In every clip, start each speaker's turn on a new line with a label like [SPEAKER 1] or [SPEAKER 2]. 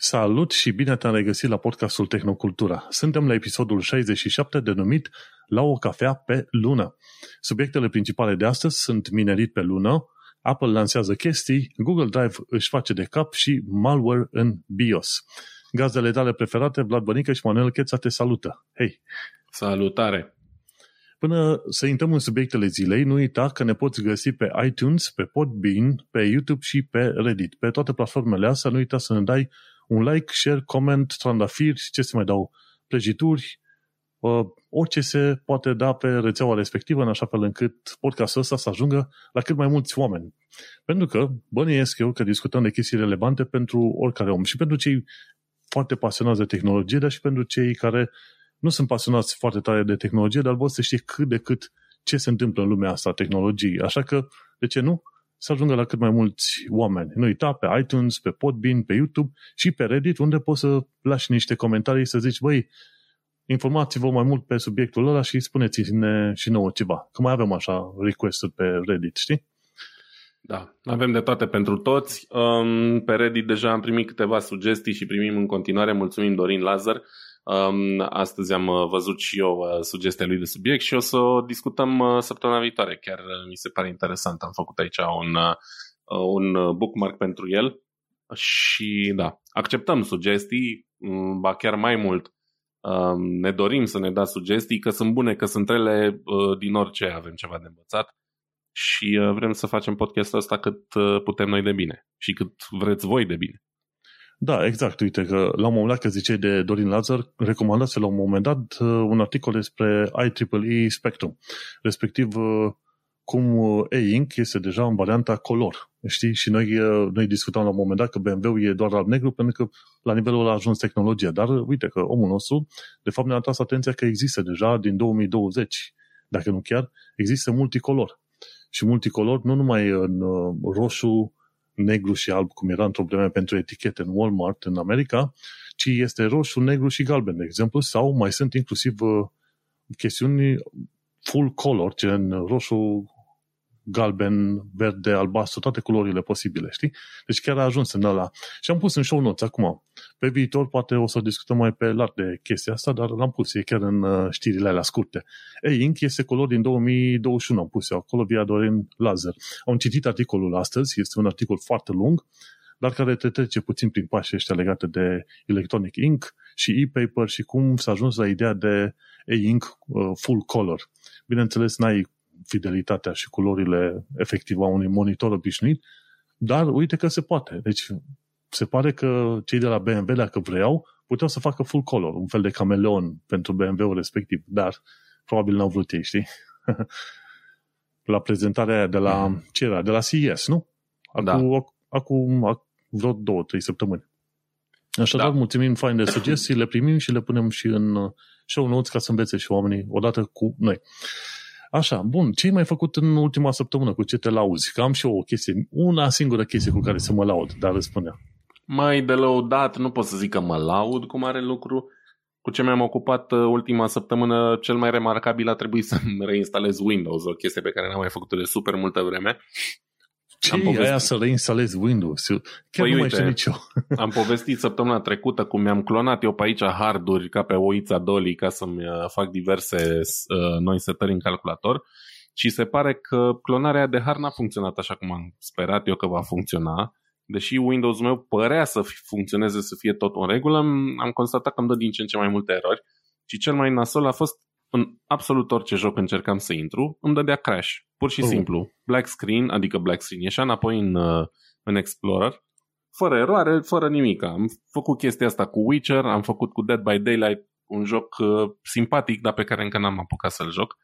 [SPEAKER 1] Salut și bine te-am regăsit la podcastul Tehnocultura. Suntem la episodul 67 denumit La o cafea pe lună. Subiectele principale de astăzi sunt minerit pe lună, Apple lansează chestii, Google Drive își face de cap și malware în BIOS. Gazdele tale preferate, Vlad Bănică și Manuel Cheța te salută. Hei!
[SPEAKER 2] Salutare!
[SPEAKER 1] Până să intrăm în subiectele zilei, nu uita că ne poți găsi pe iTunes, pe Podbean, pe YouTube și pe Reddit. Pe toate platformele astea, nu uita să ne dai un like, share, comment, trandafiri, ce se mai dau, prăjituri, uh, orice se poate da pe rețeaua respectivă, în așa fel încât podcastul ăsta să ajungă la cât mai mulți oameni. Pentru că bănuiesc eu că discutăm de chestii relevante pentru oricare om și pentru cei foarte pasionați de tehnologie, dar și pentru cei care nu sunt pasionați foarte tare de tehnologie, dar vor să știe cât de cât ce se întâmplă în lumea asta tehnologiei. Așa că, de ce nu? Să ajungă la cât mai mulți oameni. Nu uita pe iTunes, pe Podbean, pe YouTube și pe Reddit, unde poți să lași niște comentarii să zici, băi, informați-vă mai mult pe subiectul ăla și spuneți-ne și nouă ceva. Că mai avem așa request pe Reddit, știi?
[SPEAKER 2] Da, avem de toate pentru toți. Um, pe Reddit deja am primit câteva sugestii și primim în continuare. Mulțumim Dorin Lazar Um, astăzi am uh, văzut și eu uh, sugestia lui de subiect și o să o discutăm uh, săptămâna viitoare. Chiar mi se pare interesant. Am făcut aici un, un bookmark pentru el și da, acceptăm sugestii, mm, ba chiar mai mult. Um, ne dorim să ne dați sugestii, că sunt bune, că sunt rele din orice avem ceva de învățat și vrem să facem podcastul ăsta cât putem noi de bine și cât vreți voi de bine.
[SPEAKER 1] Da, exact. Uite că la un moment dat, că ziceai de Dorin Lazar, recomandase la un moment dat uh, un articol despre IEEE Spectrum, respectiv uh, cum uh, E-Ink este deja în varianta color. Știi? Și noi, noi discutam la un moment dat că BMW-ul e doar alb-negru pentru că la nivelul ăla a ajuns tehnologia. Dar uite că omul nostru, de fapt, ne-a atras atenția că există deja din 2020, dacă nu chiar, există multicolor. Și multicolor nu numai în roșu, negru și alb, cum era într-o vreme pentru etichete în Walmart în America, ci este roșu, negru și galben, de exemplu, sau mai sunt inclusiv uh, chestiuni full color, gen roșu, galben, verde, albastru, toate culorile posibile, știi? Deci chiar a ajuns în ăla. Și am pus în show notes acum. Pe viitor poate o să discutăm mai pe larg de chestia asta, dar l-am pus, e chiar în uh, știrile alea scurte. Ei, Inc. este color din 2021, am pus eu acolo via Dorin Laser. Am citit articolul astăzi, este un articol foarte lung, dar care te trece puțin prin pașii ăștia legate de Electronic Ink și e-paper și cum s-a ajuns la ideea de e-ink uh, full color. Bineînțeles, n-ai fidelitatea și culorile efective a unui monitor obișnuit, dar uite că se poate. Deci se pare că cei de la BMW, dacă vreau, puteau să facă full color, un fel de cameleon pentru BMW-ul respectiv, dar probabil n-au vrut ei, știi? la prezentarea aia de la, ce era? De la CES, nu? Acum, da. acum, acum vreo două, trei săptămâni. Așadar, da. mulțumim fain de sugestii, le primim și le punem și în uh, show notes ca să învețe și oamenii odată cu noi. Așa, bun, ce ai mai făcut în ultima săptămână? Cu ce te lauzi? Că am și eu o chestie, una singură chestie cu care să mă laud, dar răspundea.
[SPEAKER 2] Mai de lăudat, nu pot să zic că mă laud cu mare lucru. Cu ce mi-am ocupat uh, ultima săptămână, cel mai remarcabil a trebuit să reinstalez Windows, o chestie pe care n-am mai făcut-o de super multă vreme.
[SPEAKER 1] Ce am povestit... aia să reinstalezi Windows? Chiar păi nu uite, mai știu nici
[SPEAKER 2] eu. am povestit săptămâna trecută cum mi-am clonat eu pe aici harduri ca pe oița Dolly ca să-mi uh, fac diverse uh, noi setări în calculator și se pare că clonarea de hard n-a funcționat așa cum am sperat eu că va funcționa. Deși Windows meu părea să funcționeze, să fie tot în regulă, am constatat că îmi dă din ce în ce mai multe erori și cel mai nasol a fost în absolut orice joc încercam să intru, îmi dădea crash. Pur și oh. simplu. Black screen, adică black screen. Ieșea înapoi în, uh, în Explorer, fără eroare, fără nimic. Am făcut chestia asta cu Witcher, am făcut cu Dead by Daylight, un joc uh, simpatic, dar pe care încă n-am apucat să-l joc.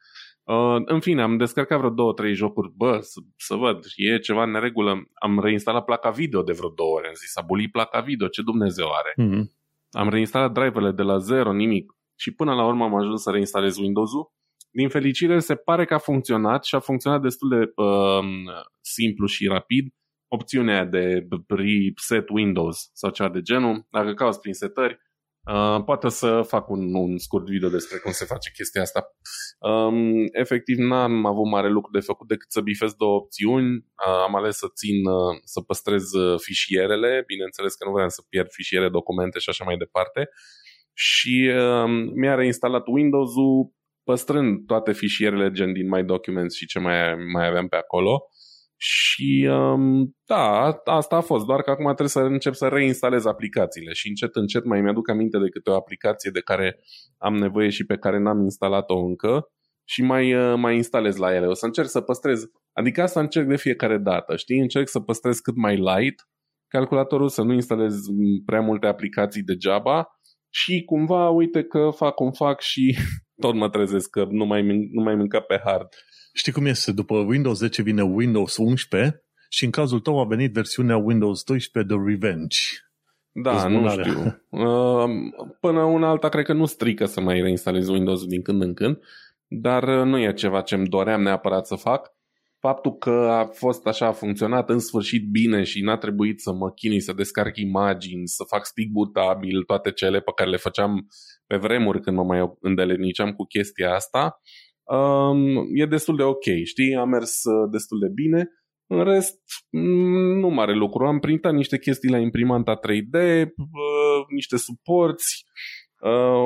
[SPEAKER 2] Uh, în fine, am descărcat vreo două, trei jocuri, bă, să, să văd, e ceva în neregulă. Am reinstalat placa video de vreo două ori, am zis, a bulit placa video, ce Dumnezeu are. Mm-hmm. Am reinstalat driverele de la zero, nimic și până la urmă am ajuns să reinstalez Windows-ul. Din fericire se pare că a funcționat și a funcționat destul de uh, simplu și rapid. Opțiunea de reset Windows sau ceva de genul, dacă cauți prin setări, Uh, poate să fac un, un scurt video despre cum se face chestia asta. Um, efectiv, n-am avut mare lucru de făcut decât să bifez două opțiuni. Uh, am ales să țin, uh, să păstrez uh, fișierele. Bineînțeles că nu vreau să pierd fișiere, documente și așa mai departe. Și uh, mi-a reinstalat Windows-ul păstrând toate fișierele gen din My Documents și ce mai, mai aveam pe acolo. Și um, da, asta a fost, doar că acum trebuie să încep să reinstalez aplicațiile și încet, încet mai mi-aduc aminte de câte o aplicație de care am nevoie și pe care n-am instalat-o încă și mai, uh, mai instalez la ele. O să încerc să păstrez, adică asta încerc de fiecare dată, știi? Încerc să păstrez cât mai light calculatorul, să nu instalez prea multe aplicații degeaba și cumva uite că fac cum fac și tot mă trezesc că nu mai, nu mai mâncă pe hard.
[SPEAKER 1] Știi cum este? După Windows 10 vine Windows 11 și în cazul tău a venit versiunea Windows 12 The Revenge.
[SPEAKER 2] Da, nu știu. Uh, până una alta cred că nu strică să mai reinstalez Windows din când în când, dar uh, nu e ceva ce îmi doream neapărat să fac. Faptul că a fost așa, a funcționat în sfârșit bine și n-a trebuit să mă chinui să descarc imagini, să fac stick bootabil, toate cele pe care le făceam pe vremuri când mă mai îndeleniceam cu chestia asta, um, e destul de ok, știi? A mers uh, destul de bine. În rest, mm, nu mare lucru. Am printat niște chestii la imprimanta 3D, uh, niște suporți, uh,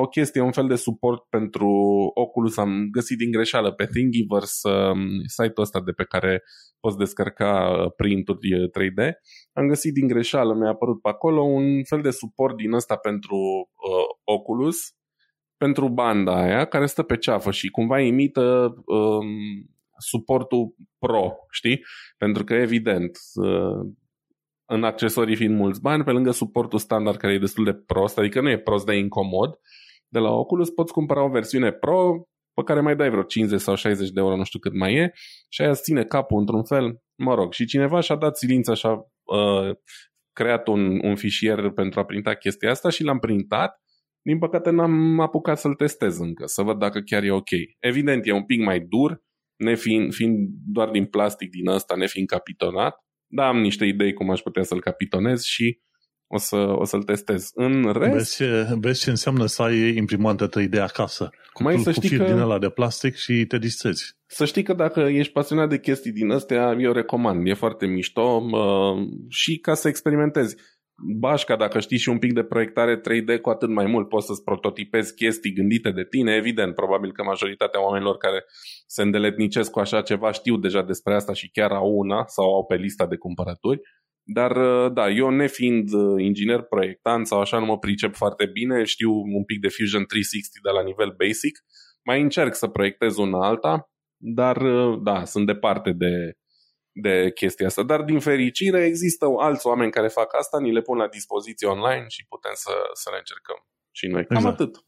[SPEAKER 2] o chestie, un fel de suport pentru Oculus am găsit din greșeală pe Thingiverse, um, site-ul ăsta de pe care poți descărca printuri 3D. Am găsit din greșeală, mi-a apărut pe acolo un fel de suport din ăsta pentru uh, Oculus, pentru banda aia care stă pe ceafă și cumva imită um, suportul Pro, știi? Pentru că, evident, uh, în accesorii fiind mulți bani, pe lângă suportul standard care e destul de prost, adică nu e prost de incomod, de la Oculus poți cumpăra o versiune Pro pe care mai dai vreo 50 sau 60 de euro, nu știu cât mai e, și aia ține capul într-un fel, mă rog, și cineva și-a dat silința și-a uh, creat un, un fișier pentru a printa chestia asta și l-am printat. Din păcate n-am apucat să-l testez încă, să văd dacă chiar e ok. Evident, e un pic mai dur, nefiind, fiind doar din plastic din ăsta, nefiind capitonat, dar am niște idei cum aș putea să-l capitonez și o, să, o să-l testez. În rest...
[SPEAKER 1] Vezi ce, vezi ce înseamnă să ai imprimantă 3D acasă. Cu, mai să știi că... din ăla de plastic și te distrezi.
[SPEAKER 2] Să știi că dacă ești pasionat de chestii din astea, eu recomand. E foarte mișto uh, și ca să experimentezi bașca, dacă știi și un pic de proiectare 3D, cu atât mai mult poți să-ți prototipezi chestii gândite de tine. Evident, probabil că majoritatea oamenilor care se îndeletnicesc cu așa ceva știu deja despre asta și chiar au una sau au pe lista de cumpărături. Dar da, eu nefiind uh, inginer proiectant sau așa nu mă pricep foarte bine, știu un pic de Fusion 360 de la nivel basic, mai încerc să proiectez una alta, dar uh, da, sunt departe de, de chestia asta. Dar din fericire există alți oameni care fac asta, ni le pun la dispoziție online și putem să, să le încercăm și noi. Cam exact. atât.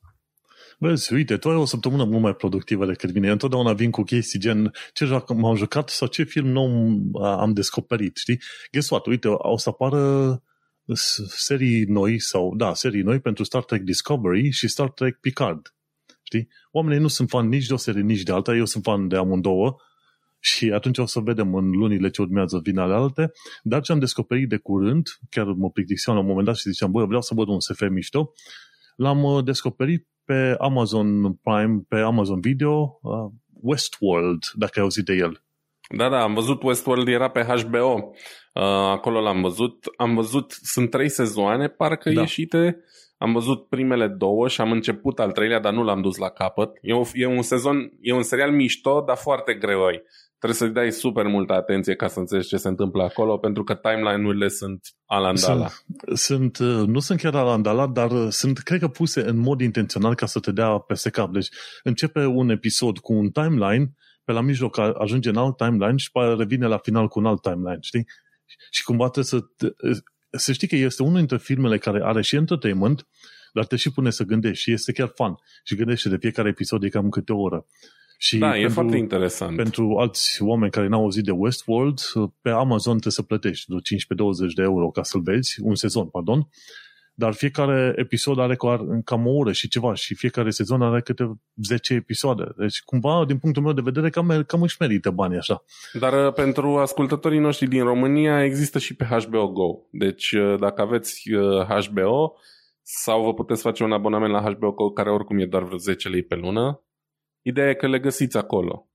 [SPEAKER 1] Vezi, uite, tu ai o săptămână mult mai productivă decât mine. Eu întotdeauna vin cu chestii gen ce joc m-am jucat sau ce film nou am descoperit, știi? Guess what? Uite, o să apară serii noi sau, da, serii noi pentru Star Trek Discovery și Star Trek Picard. Știi? Oamenii nu sunt fan nici de o serie, nici de alta. Eu sunt fan de amândouă și atunci o să vedem în lunile ce urmează vin ale alte, dar ce am descoperit de curând, chiar mă plictiseam la un moment dat și ziceam, bă, vreau să văd un SF mișto, l-am uh, descoperit pe Amazon Prime, pe Amazon Video, uh, Westworld, dacă ai auzit de el.
[SPEAKER 2] Da, da, am văzut Westworld, era pe HBO. Uh, acolo l-am văzut. Am văzut, sunt trei sezoane, parcă da. ieșite. Am văzut primele două și am început al treilea, dar nu l-am dus la capăt. E, o, e un sezon, e un serial mișto, dar foarte greoi trebuie să-ți dai super multă atenție ca să înțelegi ce se întâmplă acolo, pentru că timeline-urile sunt alandala.
[SPEAKER 1] Sunt, sunt, uh, nu sunt chiar alandala, dar uh, sunt, cred că, puse în mod intențional ca să te dea peste cap. Deci începe un episod cu un timeline, pe la mijloc ajunge în alt timeline și revine la final cu un alt timeline, știi? Și cumva trebuie să... Te, uh, să știi că este unul dintre filmele care are și entertainment, dar te și pune să gândești și este chiar fun. Și gândește de fiecare episod e cam câte o oră. Și
[SPEAKER 2] da, pentru, e foarte interesant.
[SPEAKER 1] Pentru alți oameni care n-au auzit de Westworld, pe Amazon trebuie să plătești de 15-20 de euro ca să-l vezi, un sezon, pardon, dar fiecare episod are cam o oră și ceva și fiecare sezon are câte 10 episoade. Deci, cumva, din punctul meu de vedere, cam, cam își merită banii așa.
[SPEAKER 2] Dar uh, pentru ascultătorii noștri din România există și pe HBO Go. Deci, uh, dacă aveți HBO, uh, Sau vă puteți face un abonament la HBO Go care oricum e doar vreo 10 lei pe lună. Ideea e că le găsiți acolo.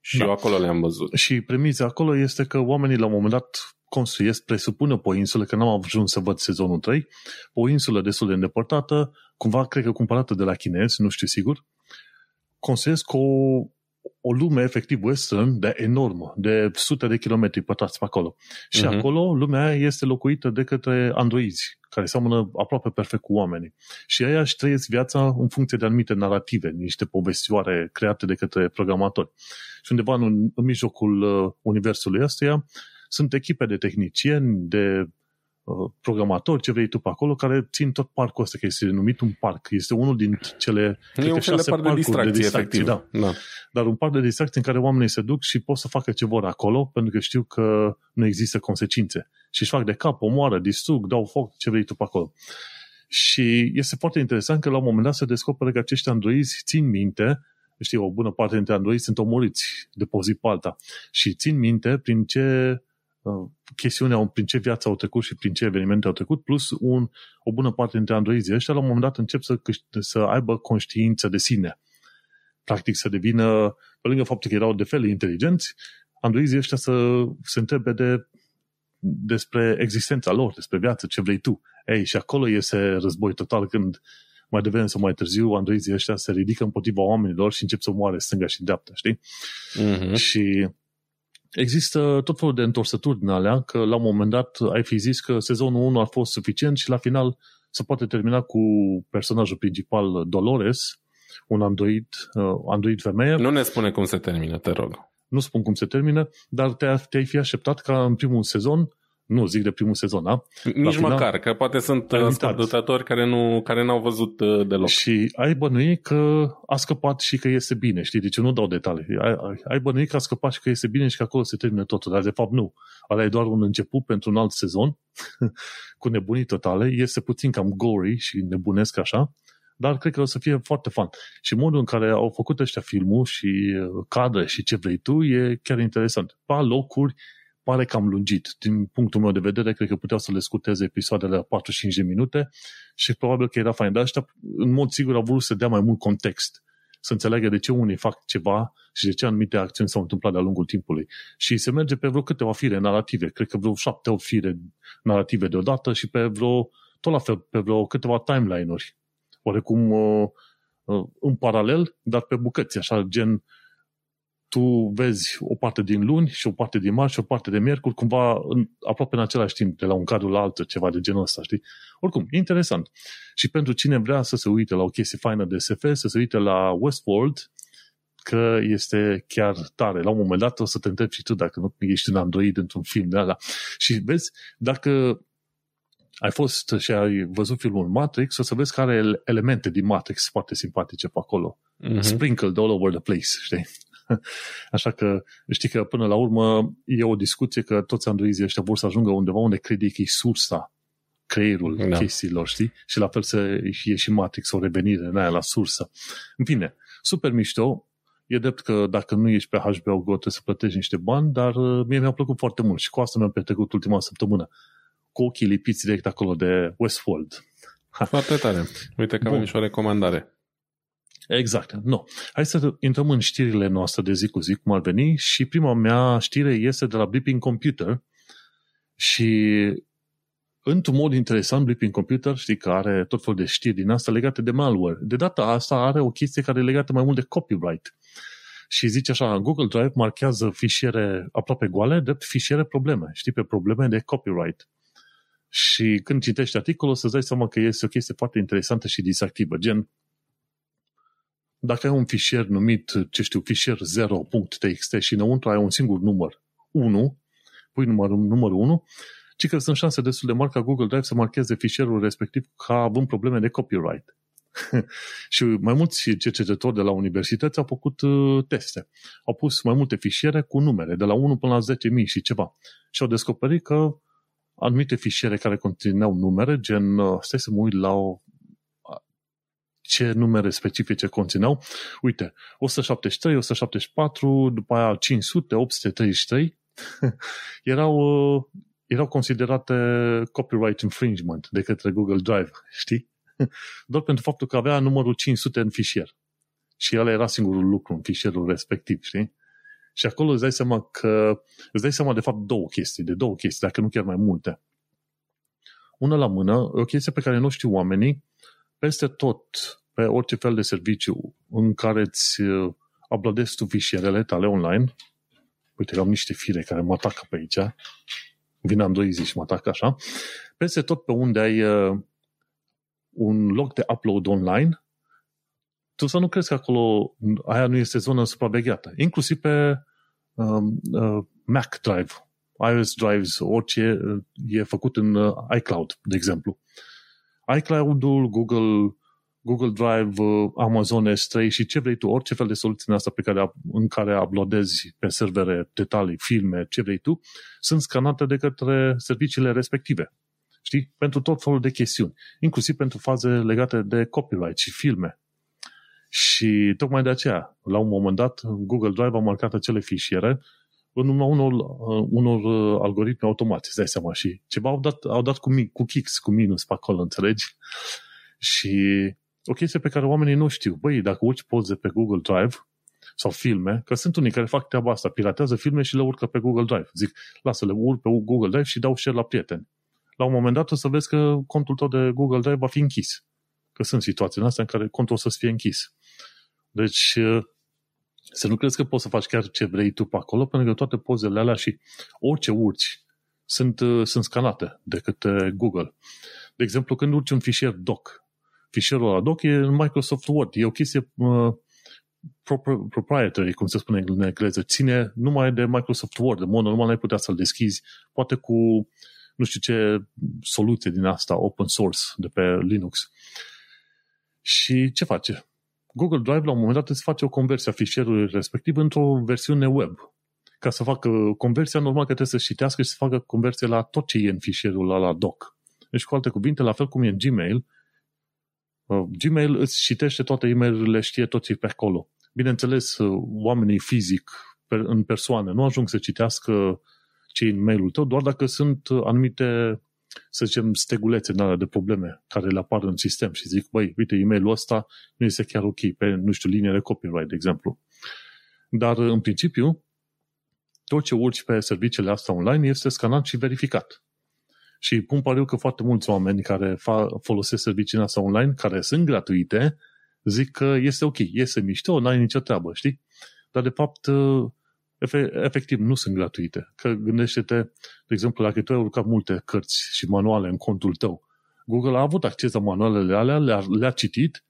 [SPEAKER 2] Și da. eu acolo le-am văzut.
[SPEAKER 1] Și premiza acolo este că oamenii la un moment dat construiesc, presupune pe o insulă, că n-am ajuns să văd sezonul 3, o insulă destul de îndepărtată, cumva cred că cumpărată de la chinezi, nu știu sigur, construiesc o, o lume efectiv western de enormă, de sute de kilometri pătrați pe acolo. Și uh-huh. acolo lumea este locuită de către androizi, care seamănă aproape perfect cu oamenii. Și ei își trăiesc viața în funcție de anumite narrative, niște povestioare create de către programatori. Și undeva în, în mijlocul uh, universului ăstuia sunt echipe de tehnicieni, de uh, programatori, ce vrei tu pe acolo, care țin tot parcul ăsta, că este numit un parc. Este unul din cele
[SPEAKER 2] e un fel de parc de distracție, de distracție da.
[SPEAKER 1] da. Dar un parc de distracție în care oamenii se duc și pot să facă ce vor acolo, pentru că știu că nu există consecințe. Și își fac de cap, omoară, distrug, dau foc, ce vrei tu pe acolo. Și este foarte interesant că la un moment dat se descoperă că acești androizi țin minte știi, o bună parte dintre androizi sunt omoriți de pe zi pe alta. Și țin minte prin ce Uh, chestiunea prin ce viață au trecut și prin ce evenimente au trecut, plus un, o bună parte dintre androizii ăștia, la un moment dat încep să, să aibă conștiință de sine. Practic să devină, pe lângă faptul că erau de fel inteligenți, androizii ăștia să se întrebe de, despre existența lor, despre viață, ce vrei tu. Ei, și acolo iese război total când mai devreme sau mai târziu androizii ăștia se ridică împotriva oamenilor și încep să moare stânga și dreapta, știi? Mm-hmm. Și există tot felul de întorsături din alea, că la un moment dat ai fi zis că sezonul 1 a fost suficient și la final se poate termina cu personajul principal Dolores, un android, uh, android femeie.
[SPEAKER 2] Nu ne spune cum se termină, te rog.
[SPEAKER 1] Nu spun cum se termină, dar te-ai, te fi așteptat ca în primul sezon nu zic de primul sezon, da?
[SPEAKER 2] Nici final, măcar, că poate sunt uh, ascultători care nu care n-au văzut uh, deloc.
[SPEAKER 1] Și ai bănui că a scăpat și că este bine, știi? Deci nu dau detalii. Ai, ai bănui că a scăpat și că este bine și că acolo se termină totul, dar de fapt nu. Ăla e doar un început pentru un alt sezon cu nebunii totale. Este puțin cam gory și nebunesc așa, dar cred că o să fie foarte fan. Și modul în care au făcut ăștia filmul și uh, cadre și ce vrei tu e chiar interesant. Pa locuri pare cam lungit. Din punctul meu de vedere, cred că puteau să le scuteze episoadele la 45 de minute și probabil că era fain. Dar ăștia, în mod sigur, au vrut să dea mai mult context să înțeleagă de ce unii fac ceva și de ce anumite acțiuni s-au întâmplat de-a lungul timpului. Și se merge pe vreo câteva fire narrative, cred că vreo șapte, opt fire narrative deodată și pe vreo, tot la fel, pe vreo câteva timeline-uri. Oarecum uh, uh, în paralel, dar pe bucăți, așa, gen tu vezi o parte din luni și o parte din marți și o parte de miercuri, cumva în, aproape în același timp, de la un cadru la altul, ceva de genul ăsta, știi? Oricum, interesant. Și pentru cine vrea să se uite la o chestie faină de SF, să se uite la Westworld, că este chiar tare. La un moment dat o să te întrebi și tu dacă nu ești un android într-un film de ala. Și vezi, dacă ai fost și ai văzut filmul Matrix, o să vezi că are elemente din Matrix foarte simpatice pe acolo. Mm-hmm. Sprinkled all over the place, știi? Așa că știi că până la urmă e o discuție că toți androizii ăștia vor să ajungă undeva unde crede că e sursa creierul da. chestiilor, știi? Și la fel să fie și Matrix, o revenire în aia la sursă. În fine, super mișto. E drept că dacă nu ești pe HBO Go trebuie să plătești niște bani, dar uh, mie mi-a plăcut foarte mult și cu asta mi-am petrecut ultima săptămână. Cu ochii lipiți direct acolo de Westworld.
[SPEAKER 2] Foarte tare. Uite că Bun. avem și o recomandare.
[SPEAKER 1] Exact. Nu. Hai să intrăm în știrile noastre de zi cu zi, cum ar veni, și prima mea știre este de la Blipping Computer și într-un mod interesant, Blipping Computer, știi că are tot felul de știri din asta legate de malware. De data asta are o chestie care e legată mai mult de copyright. Și zice așa, Google Drive marchează fișiere aproape goale drept fișiere probleme. Știi, pe probleme de copyright. Și când citești articolul, o să-ți dai seama că este o chestie foarte interesantă și distractivă. Gen, dacă ai un fișier numit, ce știu, fișier 0.txt și înăuntru ai un singur număr 1, pui numărul, numărul 1, ci că sunt șanse destul de mari ca Google Drive să marcheze fișierul respectiv ca având probleme de copyright. și mai mulți cercetători de la universități au făcut uh, teste. Au pus mai multe fișiere cu numere, de la 1 până la 10.000 și ceva. Și au descoperit că anumite fișiere care conțineau numere, gen, uh, stai să mă uit la o ce numere specifice conțineau. Uite, 173, 174, după aia 500, 833 erau, uh, erau considerate copyright infringement de către Google Drive, știi? doar pentru faptul că avea numărul 500 în fișier. Și el era singurul lucru în fișierul respectiv, știi? Și acolo îți dai seama că, îți dai seama de fapt două chestii, de două chestii, dacă nu chiar mai multe. Una la mână, o chestie pe care nu știu oamenii, peste tot, pe orice fel de serviciu în care îți uh, uploadezi tu fișierele tale online, uite că am niște fire care mă atacă pe aici, vin am doi zi și mă atacă așa, peste tot pe unde ai uh, un loc de upload online, tu să nu crezi că acolo aia nu este zonă supravegheată. Inclusiv pe um, uh, Mac Drive, iOS Drives, orice e făcut în uh, iCloud, de exemplu. iCloud-ul, Google, Google Drive, uh, Amazon S3 și ce vrei tu, orice fel de soluție în asta pe care, în care uploadezi pe servere detalii, filme, ce vrei tu, sunt scanate de către serviciile respective. Știi? Pentru tot felul de chestiuni. Inclusiv pentru faze legate de copyright și filme. Și tocmai de aceea, la un moment dat, Google Drive a marcat acele fișiere în urma unor, uh, unor uh, algoritmi automați, îți dai seama. Și ceva au dat, au dat cu, cu kicks, cu minus pe acolo, înțelegi? Și o chestie pe care oamenii nu știu. Băi, dacă urci poze pe Google Drive sau filme, că sunt unii care fac treaba asta, piratează filme și le urcă pe Google Drive. Zic, lasă-le, urc pe Google Drive și dau share la prieteni. La un moment dat o să vezi că contul tău de Google Drive va fi închis. Că sunt situații în astea în care contul o să fie închis. Deci, să nu crezi că poți să faci chiar ce vrei tu pe acolo, pentru că toate pozele alea și orice urci sunt, sunt scanate de către Google. De exemplu, când urci un fișier doc, fișierul ăla doc e în Microsoft Word, e o chestie uh, proprietary, cum se spune în engleză, ține numai de Microsoft Word, în mod normal n-ai putea să-l deschizi, poate cu nu știu ce soluție din asta, open source, de pe Linux. Și ce face? Google Drive la un moment dat îți face o conversie a fișierului respectiv într-o versiune web. Ca să facă conversia, normal că trebuie să citească și să facă conversie la tot ce e în fișierul la doc. Deci, cu alte cuvinte, la fel cum e în Gmail, uh, Gmail îți citește toate e mail știe tot ce e pe acolo. Bineînțeles, uh, oamenii fizic, în persoană, nu ajung să citească ce în mailul tău, doar dacă sunt uh, anumite să zicem, stegulețe în de probleme care le apar în sistem și zic, băi, uite, e-mailul ăsta nu este chiar ok pe, nu știu, linie de copyright, de exemplu. Dar, în principiu, tot ce urci pe serviciile astea online este scanat și verificat. Și pun pariu că foarte mulți oameni care fa- folosesc serviciile astea online, care sunt gratuite, zic că este ok, este mișto, n-ai nicio treabă, știi? Dar, de fapt, efectiv nu sunt gratuite. Că gândește-te, de exemplu, dacă tu ai urcat multe cărți și manuale în contul tău, Google a avut acces la manualele alea, le-a, le-a citit,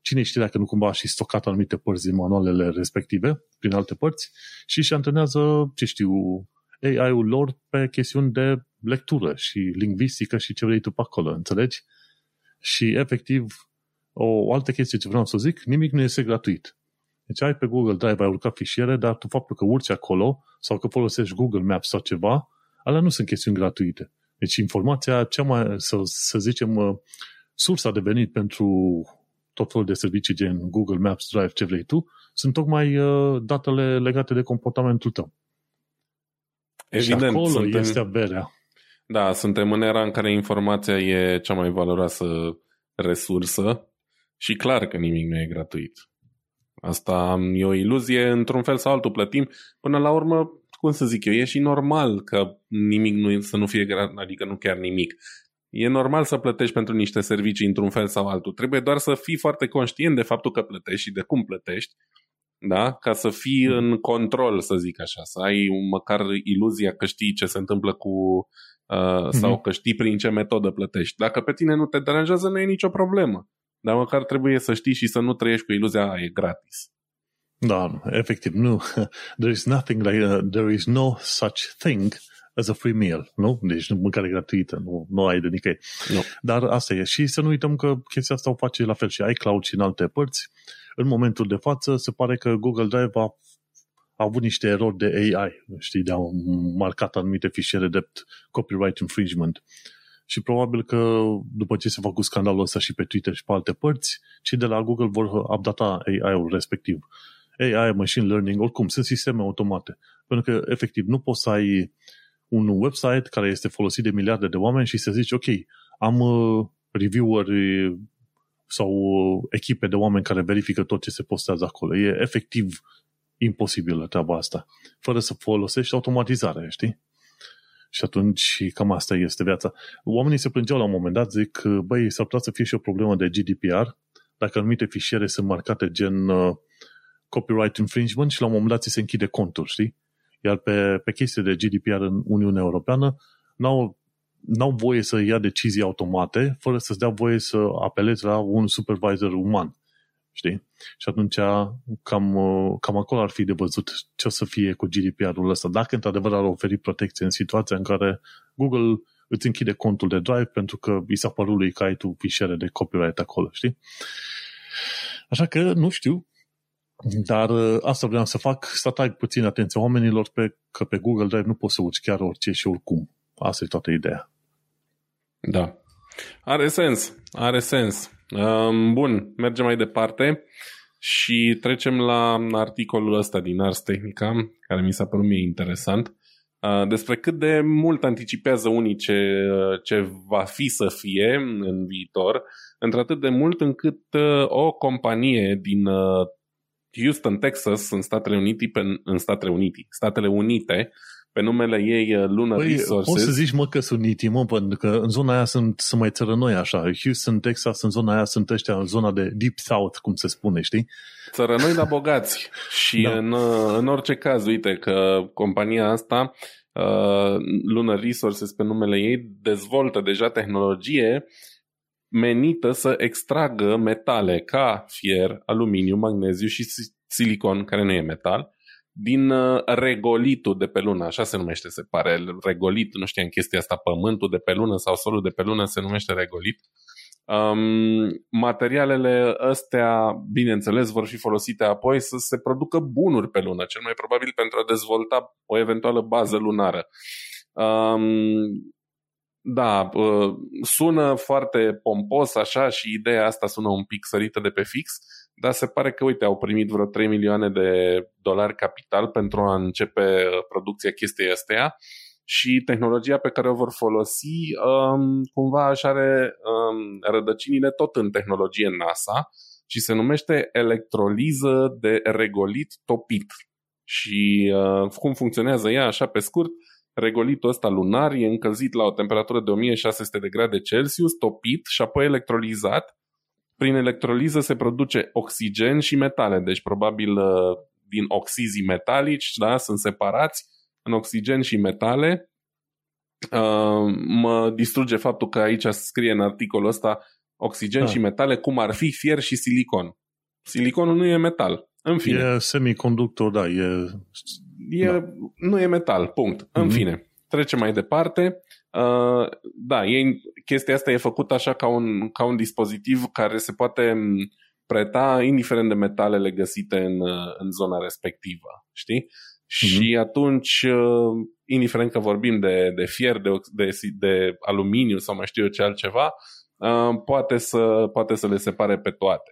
[SPEAKER 1] cine știe dacă nu cumva a și stocat anumite părți din manualele respective, prin alte părți, și își antrenează, ce știu, AI-ul lor pe chestiuni de lectură și lingvistică și ce vrei tu pe acolo, înțelegi? Și efectiv, o, o altă chestie ce vreau să zic, nimic nu este gratuit. Deci ai pe Google Drive, ai urcat fișiere, dar tu faptul că urci acolo sau că folosești Google Maps sau ceva, alea nu sunt chestiuni gratuite. Deci informația cea mai, să, să zicem, uh, sursa de venit pentru tot felul de servicii gen Google Maps, Drive, ce vrei tu, sunt tocmai uh, datele legate de comportamentul tău. Evident, și acolo suntem, este averea.
[SPEAKER 2] Da, suntem în era în care informația e cea mai valoroasă resursă și clar că nimic nu e gratuit. Asta e o iluzie, într-un fel sau altul plătim. Până la urmă, cum să zic eu, e și normal că nimic nu, să nu fie gratis, adică nu chiar nimic. E normal să plătești pentru niște servicii într-un fel sau altul. Trebuie doar să fii foarte conștient de faptul că plătești și de cum plătești, da? ca să fii mm. în control, să zic așa, să ai măcar iluzia că știi ce se întâmplă cu uh, sau mm-hmm. că știi prin ce metodă plătești. Dacă pe tine nu te deranjează, nu e nicio problemă. Dar măcar trebuie să știi și să nu trăiești cu iluzia e gratis.
[SPEAKER 1] Da, efectiv, nu. There is nothing like, uh, there is no such thing as a free meal, nu? Deci mâncare gratuită, nu, nu ai de nicăieri. No. Dar asta e. Și să nu uităm că chestia asta o face la fel și iCloud și în alte părți. În momentul de față se pare că Google Drive a, a avut niște erori de AI, știi, de a marcat anumite fișiere de copyright infringement. Uh, și probabil că după ce se fac cu scandalul ăsta și pe Twitter și pe alte părți, cei de la Google vor updata AI-ul respectiv. AI, machine learning, oricum, sunt sisteme automate. Pentru că, efectiv, nu poți să ai un website care este folosit de miliarde de oameni și să zici, ok, am uh, review-uri sau echipe de oameni care verifică tot ce se postează acolo. E efectiv imposibilă treaba asta, fără să folosești automatizare, știi? Și atunci cam asta este viața. Oamenii se plângeau la un moment dat, zic, băi, s-ar putea să fie și o problemă de GDPR, dacă anumite fișiere sunt marcate gen uh, copyright infringement și la un moment dat ți se închide contul, știi? Iar pe, pe chestii de GDPR în Uniunea Europeană n-au, n-au voie să ia decizii automate fără să-ți dea voie să apelezi la un supervisor uman. Știi? Și atunci cam, cam acolo ar fi de văzut ce o să fie cu GDPR-ul ăsta. Dacă într-adevăr ar oferi protecție în situația în care Google îți închide contul de Drive pentru că i s-a părut lui că ai tu fișiere de copyright acolo, știi? Așa că nu știu, dar asta vreau să fac, să atrag puțin atenția oamenilor pe, că pe Google Drive nu poți să urci chiar orice și oricum. Asta e toată ideea.
[SPEAKER 2] Da. Are sens. Are sens. Bun, mergem mai departe și trecem la articolul ăsta din Ars Technica, care mi s-a părut mie interesant, despre cât de mult anticipează unii ce, ce va fi să fie în viitor, într-atât de mult încât o companie din Houston, Texas, în Statele Unite, în Statele Unite, Statele Unite pe numele ei uh, Lunar păi, Resources.
[SPEAKER 1] Poți să zici, mă, că sunt niti, mă, pentru că în zona aia sunt, sunt mai țărănoi așa. Houston, Texas, în zona aia sunt ăștia, în zona de Deep South, cum se spune, știi?
[SPEAKER 2] Țărănoi, dar bogați. Și da. în, uh, în orice caz, uite că compania asta, uh, Lunar Resources pe numele ei, dezvoltă deja tehnologie menită să extragă metale ca fier, aluminiu, magneziu și silicon, care nu e metal, din uh, regolitul de pe lună, așa se numește, se pare, regolit, nu știam chestia asta, pământul de pe lună sau solul de pe lună se numește regolit. Um, materialele astea, bineînțeles, vor fi folosite apoi să se producă bunuri pe lună, cel mai probabil pentru a dezvolta o eventuală bază lunară. Um, da, uh, sună foarte pompos așa și ideea asta sună un pic sărită de pe fix, dar se pare că, uite, au primit vreo 3 milioane de dolari capital pentru a începe uh, producția chestiei astea și tehnologia pe care o vor folosi um, cumva așa are um, rădăcinile tot în tehnologie NASA și se numește electroliză de regolit topit. Și uh, cum funcționează ea, așa pe scurt, regolitul ăsta lunar e încălzit la o temperatură de 1600 de grade Celsius, topit și apoi electrolizat prin electroliză se produce oxigen și metale, deci probabil uh, din oxizii metalici, da, sunt separați în oxigen și metale. Uh, mă distruge faptul că aici scrie în articolul ăsta oxigen da. și metale, cum ar fi fier și silicon. Siliconul nu e metal. În fine.
[SPEAKER 1] E semiconductor, da, e...
[SPEAKER 2] e da. Nu e metal, punct. Mm-hmm. În mhm. fine. Trecem mai departe. Uh, da, e, chestia asta e făcută așa ca un, ca un dispozitiv care se poate preta indiferent de metalele găsite în, în zona respectivă, știi? Mm-hmm. Și atunci, uh, indiferent că vorbim de, de fier, de, de, de aluminiu sau mai știu eu ce altceva, uh, poate să, poate să le separe pe toate.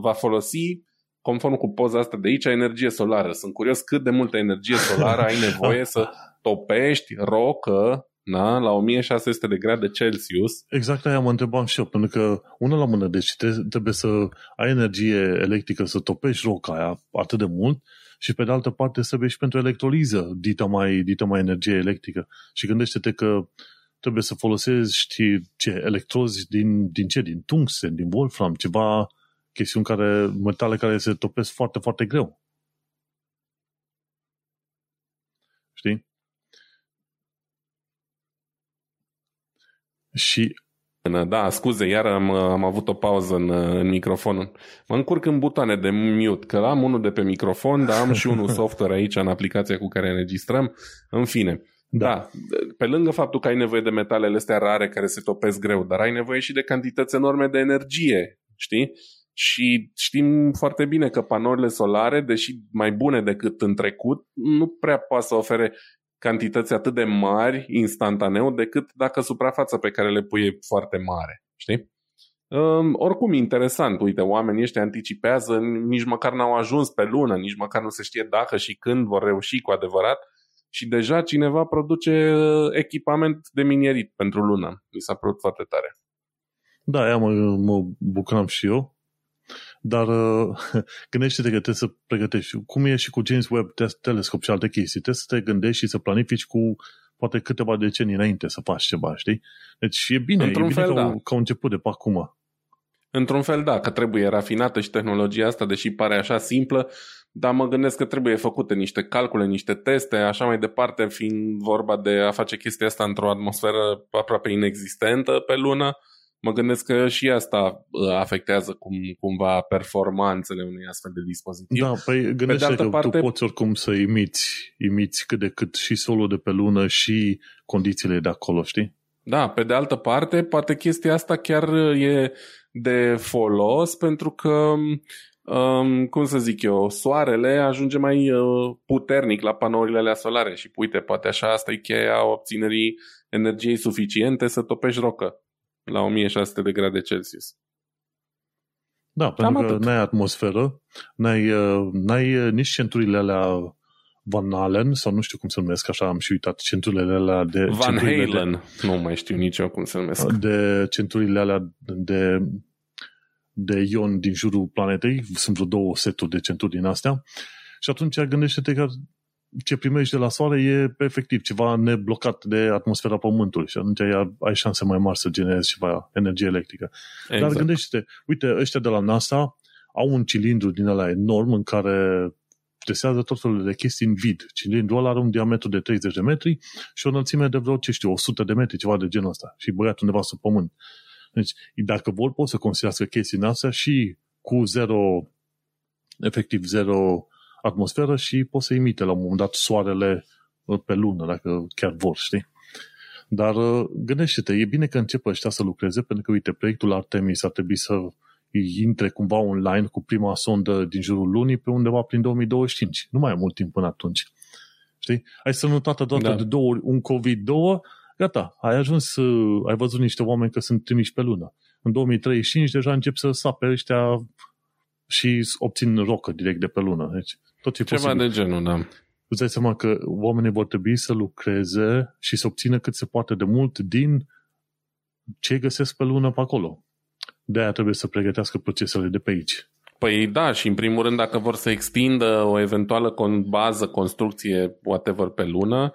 [SPEAKER 2] Va folosi conform cu poza asta de aici, energie solară. Sunt curios cât de multă energie solară ai nevoie să topești rocă da? la 1600 de grade Celsius.
[SPEAKER 1] Exact aia mă întrebam și eu, pentru că una la mână, deci trebuie să ai energie electrică, să topești roca aia atât de mult și pe de altă parte să vezi și pentru electroliză dită mai, dită mai energie electrică. Și gândește-te că trebuie să folosești ce, electrozi din, din ce? Din tungsten, din wolfram, ceva chestiuni care, metale care se topesc foarte, foarte greu. Știi? Și
[SPEAKER 2] da, scuze, iar am, am avut o pauză în, în microfon. Mă încurc în butoane de mute, că am unul de pe microfon, dar am și unul software aici în aplicația cu care înregistrăm. În fine, da. da. Pe lângă faptul că ai nevoie de metalele astea rare care se topesc greu, dar ai nevoie și de cantități enorme de energie, știi? Și știm foarte bine că panourile solare, deși mai bune decât în trecut, nu prea poate să ofere cantități atât de mari instantaneu decât dacă suprafața pe care le pui e foarte mare. Știi? Um, oricum, interesant. Uite, oamenii ăștia anticipează, nici măcar n-au ajuns pe lună, nici măcar nu se știe dacă și când vor reuși cu adevărat și deja cineva produce echipament de minierit pentru lună. Mi s-a părut foarte tare.
[SPEAKER 1] Da, aia mă, mă bucuram și eu. Dar uh, gândește-te că trebuie să pregătești. Cum e și cu James Webb Telescope și alte chestii. Trebuie să te gândești și să planifici cu poate câteva decenii înainte să faci ceva, știi? Deci e bine, Într-un e bine fel, ca, da. ca un început de pe acum.
[SPEAKER 2] Într-un fel, da, că trebuie rafinată și tehnologia asta, deși pare așa simplă, dar mă gândesc că trebuie făcute niște calcule, niște teste, așa mai departe, fiind vorba de a face chestia asta într-o atmosferă aproape inexistentă pe lună, mă gândesc că și asta uh, afectează cum, cumva performanțele unui astfel de dispozitiv.
[SPEAKER 1] Da, păi gândește că parte... tu poți oricum să imiți, imiți cât de cât și solul de pe lună și condițiile de acolo, știi?
[SPEAKER 2] Da, pe de altă parte, poate chestia asta chiar e de folos pentru că um, cum să zic eu, soarele ajunge mai uh, puternic la panourile alea solare și uite, poate așa asta e cheia obținerii energiei suficiente să topești rocă la 1600 de grade Celsius.
[SPEAKER 1] Da, Cam pentru că atât. n-ai atmosferă, n-ai, uh, n-ai uh, nici centurile alea Van Halen, sau nu știu cum se numesc, așa am și uitat, centurile alea de...
[SPEAKER 2] Van Halen, de, nu mai știu nici eu cum se numesc.
[SPEAKER 1] De centurile alea de, de ion din jurul planetei, sunt vreo două seturi de centuri din astea, și atunci gândește-te că ce primești de la soare e efectiv ceva neblocat de atmosfera Pământului și atunci ai, ai șanse mai mari să generezi ceva energie electrică. Exact. Dar gândește-te, uite, ăștia de la NASA au un cilindru din ăla enorm în care testează tot felul de chestii în vid. Cilindrul ăla are un diametru de 30 de metri și o înălțime de vreo, ce știu, 100 de metri, ceva de genul ăsta. Și băiat undeva sub pământ. Deci, dacă vor, pot să construiască chestii în astea și cu zero, efectiv zero atmosferă și pot să imite la un moment dat soarele uh, pe lună, dacă chiar vor, știi? Dar uh, gândește-te, e bine că începe ăștia să lucreze, pentru că, uite, proiectul Artemis ar trebui să intre cumva online cu prima sondă din jurul lunii pe undeva prin 2025. Nu mai e mult timp până atunci. Știi? Ai sănătate doar da. de două ori, un COVID-2, gata, ai ajuns, uh, ai văzut niște oameni că sunt trimiși pe lună. În 2035 deja încep să sape ăștia și obțin rocă direct de pe lună. Deci, tot e
[SPEAKER 2] Ceva
[SPEAKER 1] posibil.
[SPEAKER 2] de genul, da.
[SPEAKER 1] Îți dai seama că oamenii vor trebui să lucreze și să obțină cât se poate de mult din ce găsesc pe lună pe acolo. De aia trebuie să pregătească procesele de pe aici.
[SPEAKER 2] Păi da, și în primul rând dacă vor să extindă o eventuală con- bază, construcție, whatever, pe lună,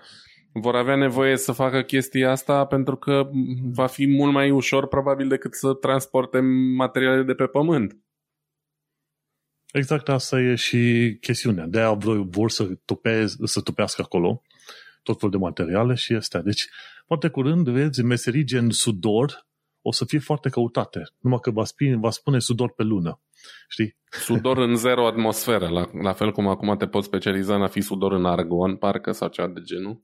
[SPEAKER 2] vor avea nevoie să facă chestia asta pentru că va fi mult mai ușor probabil decât să transporte materiale de pe pământ.
[SPEAKER 1] Exact asta e și chestiunea. De aia vor să, tupe, să tupească acolo tot felul de materiale și astea. Deci, foarte curând, vezi, meserii gen sudor o să fie foarte căutate. Numai că va, spune, va spune sudor pe lună. Știi?
[SPEAKER 2] Sudor în zero atmosferă, la, la fel cum acum te poți specializa în a fi sudor în argon, parcă, sau ceva de genul.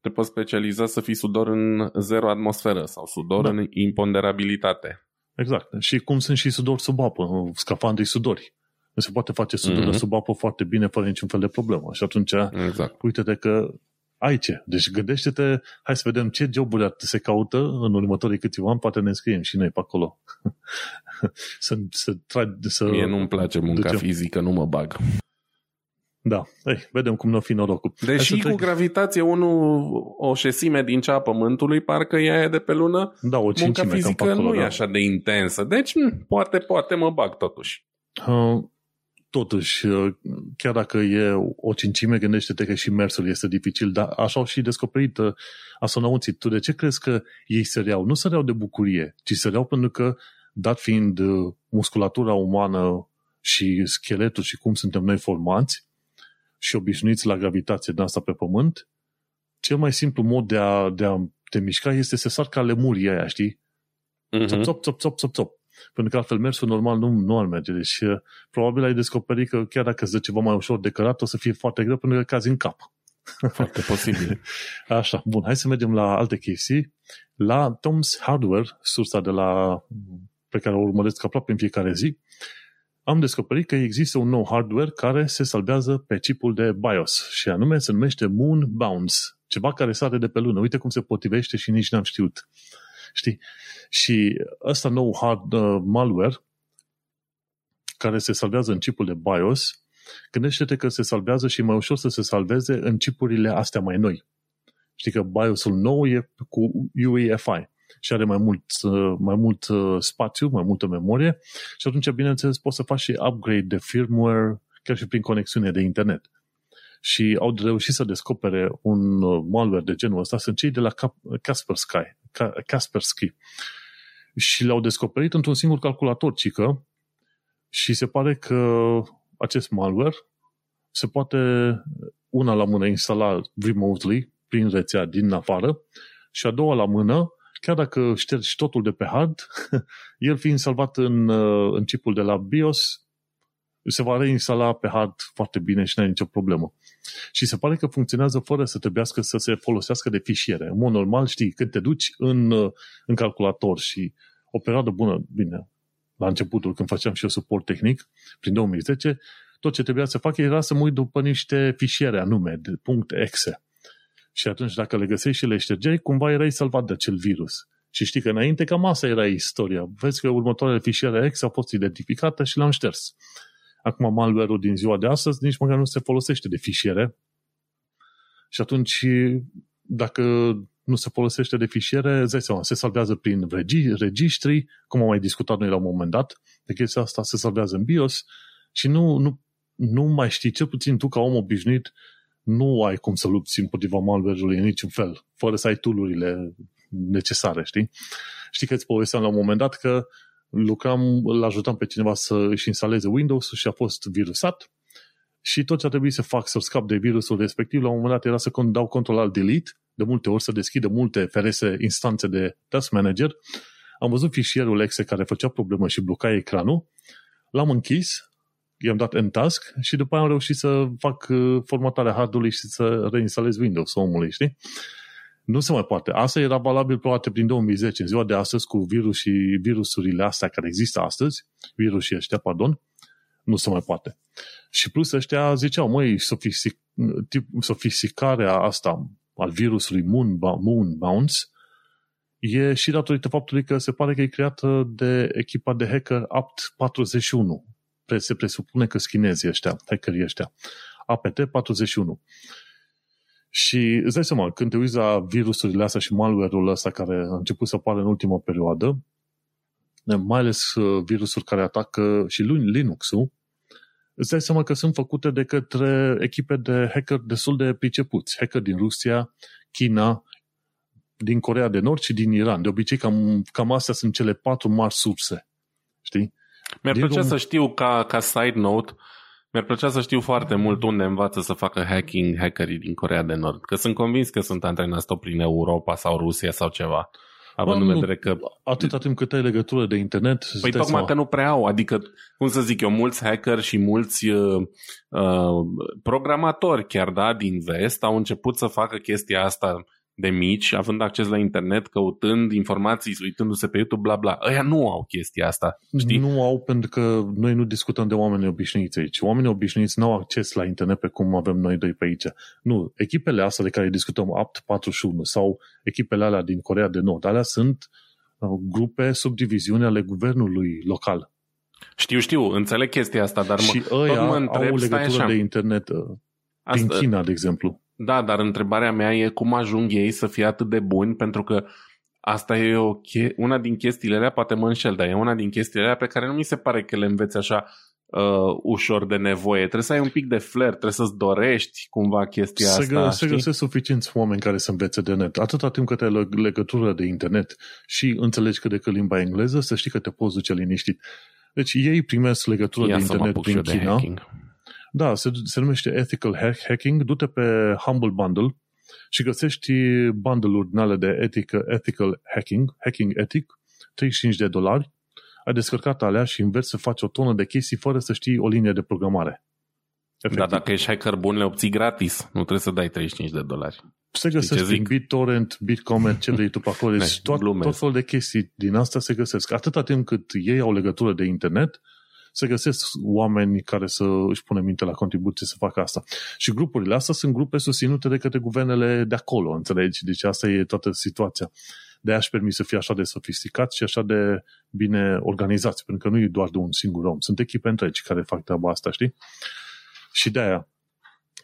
[SPEAKER 2] Te poți specializa să fii sudor în zero atmosferă sau sudor da. în imponderabilitate.
[SPEAKER 1] Exact. Și cum sunt și sudor sub apă, scafandrii sudori se poate face sudură mm-hmm. sub apă foarte bine, fără niciun fel de problemă. Și atunci, exact. uite-te că ai ce. Deci gândește-te, hai să vedem ce joburi se caută în următorii câțiva ani, poate ne înscriem și noi pe acolo. să, să, tra- să
[SPEAKER 2] Mie nu-mi place munca ducem. fizică, nu mă bag.
[SPEAKER 1] Da, Ei, vedem cum nu fi norocul.
[SPEAKER 2] Deși cu gravitație unul, o șesime din cea a Pământului, parcă e aia de pe lună,
[SPEAKER 1] da, o
[SPEAKER 2] munca fizică acolo, nu da. e așa de intensă. Deci, poate, poate mă bag totuși.
[SPEAKER 1] Uh, totuși, uh, chiar dacă e o cincime, gândește-te că și mersul este dificil, dar așa au și descoperit uh, asonauții. Tu de ce crezi că ei se reau? Nu se reau de bucurie, ci se reau pentru că, dat fiind uh, musculatura umană și scheletul și cum suntem noi formați și obișnuiți la gravitație de asta pe pământ, cel mai simplu mod de a, de a te mișca este să sar ca lemurii aia, știi? Uh-huh. Țop, țop, țop, țop, țop, țop. Pentru că altfel mersul normal nu, nu ar merge. Deci uh, probabil ai descoperit că chiar dacă îți dă ceva mai ușor de cărat, o să fie foarte greu pentru că cazi în cap.
[SPEAKER 2] Foarte posibil.
[SPEAKER 1] Așa, bun, hai să mergem la alte chestii. La Tom's Hardware, sursa de la, pe care o urmăresc aproape în fiecare zi, am descoperit că există un nou hardware care se salvează pe chipul de BIOS și anume se numește Moon Bounce, ceva care sare de pe lună. Uite cum se potrivește și nici n-am știut. Știi? Și ăsta nou hard uh, malware care se salvează în chipul de BIOS, gândește-te că se salvează și e mai ușor să se salveze în chipurile astea mai noi. Știi că BIOS-ul nou e cu UEFI. și are mai mult, mai mult spațiu, mai multă memorie și atunci, bineînțeles, poți să faci și upgrade de firmware chiar și prin conexiune de internet. Și au reușit să descopere un malware de genul ăsta, sunt cei de la Kaspersky, Kaspersky. Și l-au descoperit într-un singur calculator, cică, și se pare că acest malware se poate una la mână instala remotely prin rețea din afară și a doua la mână, chiar dacă ștergi totul de pe hard, el fiind salvat în, în chipul de la BIOS, se va reinstala pe hard foarte bine și nu ai nicio problemă. Și se pare că funcționează fără să trebuiască să se folosească de fișiere. În mod normal, știi, când te duci în, în calculator și o perioadă bună, bine, la începutul când făceam și eu suport tehnic, prin 2010, tot ce trebuia să fac era să mă uit după niște fișiere anume, de .exe. Și atunci dacă le găsești și le ștergeai, cumva erai salvat de acel virus. Și știi că înainte cam asta era istoria. Vezi că următoarele fișiere exe au fost identificate și le-am șters. Acum malware-ul din ziua de astăzi nici măcar nu se folosește de fișiere. Și atunci, dacă nu se folosește de fișiere, îți seama, se salvează prin registri, cum am mai discutat noi la un moment dat, de chestia asta se salvează în BIOS și nu, nu, nu mai știi, cel puțin tu ca om obișnuit, nu ai cum să lupți împotriva malware-ului în niciun fel, fără să ai tool necesare, știi? Știi că îți povesteam la un moment dat că lucram, îl ajutam pe cineva să își instaleze Windows și a fost virusat și tot ce a trebuit să fac să scap de virusul respectiv la un moment dat era să dau control al delete, de multe ori să deschidă multe ferese instanțe de task manager. Am văzut fișierul exe care făcea problemă și bloca ecranul, l-am închis, i-am dat în task și după aia am reușit să fac uh, formatarea hardului și să reinstalez Windows omului, știi? Nu se mai poate. Asta era valabil probabil prin 2010. În ziua de astăzi, cu virus și virusurile astea care există astăzi, virusii ăștia, pardon, nu se mai poate. Și plus ăștia ziceau, măi, sofistic, tip, sofisticarea asta al virusului Moon, Moon Bounce e și datorită faptului că se pare că e creată de echipa de hacker APT41. Se presupune că schinezii ăștia, hackerii ăștia. APT41. Și îți dai seama, când te uiți la virusurile astea și malware-ul ăsta care a început să apară în ultima perioadă, mai ales uh, virusuri care atacă și Linux-ul, îți dai seama că sunt făcute de către echipe de hacker destul de pricepuți. Hacker din Rusia, China, din Corea de Nord și din Iran. De obicei, cam, cam astea sunt cele patru mari surse. Știi?
[SPEAKER 2] Mi-ar plăcea rom... să știu, ca, ca side note, mi-ar plăcea să știu foarte mult unde învață să facă hacking hackerii din Corea de Nord. Că sunt convins că sunt antrenați tot prin Europa sau Rusia sau ceva. Având în vedere că...
[SPEAKER 1] Atâta timp cât ai legătură de internet...
[SPEAKER 2] Păi tocmai seama. că nu prea au. Adică, cum să zic eu, mulți hacker și mulți uh, uh, programatori chiar, da, din vest au început să facă chestia asta de mici, având acces la internet, căutând informații, uitându-se pe YouTube, bla bla. Ăia nu au chestia asta, știi?
[SPEAKER 1] Nu au pentru că noi nu discutăm de oameni obișnuiți aici. Oamenii obișnuiți nu au acces la internet pe cum avem noi doi pe aici. Nu, echipele astea de care discutăm, APT41 sau echipele alea din Corea de Nord, alea sunt uh, grupe subdiviziune ale guvernului local.
[SPEAKER 2] Știu, știu, înțeleg chestia asta, dar
[SPEAKER 1] și
[SPEAKER 2] mă,
[SPEAKER 1] ăia tot mă întreb, au legătură de internet uh, din asta, China, de exemplu.
[SPEAKER 2] Da, dar întrebarea mea e cum ajung ei să fie atât de buni, pentru că asta e o che- una din chestiile alea, poate mă înșel, dar e una din chestiile alea pe care nu mi se pare că le înveți așa uh, ușor de nevoie. Trebuie să ai un pic de flair, trebuie să-ți dorești cumva chestia
[SPEAKER 1] să
[SPEAKER 2] asta.
[SPEAKER 1] Să găsești suficienți oameni care să învețe de net. Atâta timp cât ai legătură de internet și înțelegi că de că limba engleză, să știi că te poți duce liniștit. Deci ei primesc legătură Ia de internet prin China. Hacking da, se, se numește Ethical Hacking. Du-te pe Humble Bundle și găsești bundle-uri din ale de ethical, ethical hacking, hacking ethic, 35 de dolari. Ai descărcat alea și înveți să faci o tonă de chestii fără să știi o linie de programare.
[SPEAKER 2] Efectiv. Dar dacă ești hacker bun, le obții gratis. Nu trebuie să dai 35 de dolari.
[SPEAKER 1] Se găsesc prin BitTorrent, Bitcoin, ce vrei tu pe acolo. Deci tot, tot felul de chestii din asta se găsesc. Atâta timp cât ei au legătură de internet, se găsesc oameni care să își pune minte la contribuție să facă asta. Și grupurile astea sunt grupe susținute de către guvernele de acolo, înțelegi? Deci asta e toată situația. De aia își permis să fie așa de sofisticat și așa de bine organizați, pentru că nu e doar de un singur om. Sunt echipe întregi care fac treaba asta, știi? Și de aia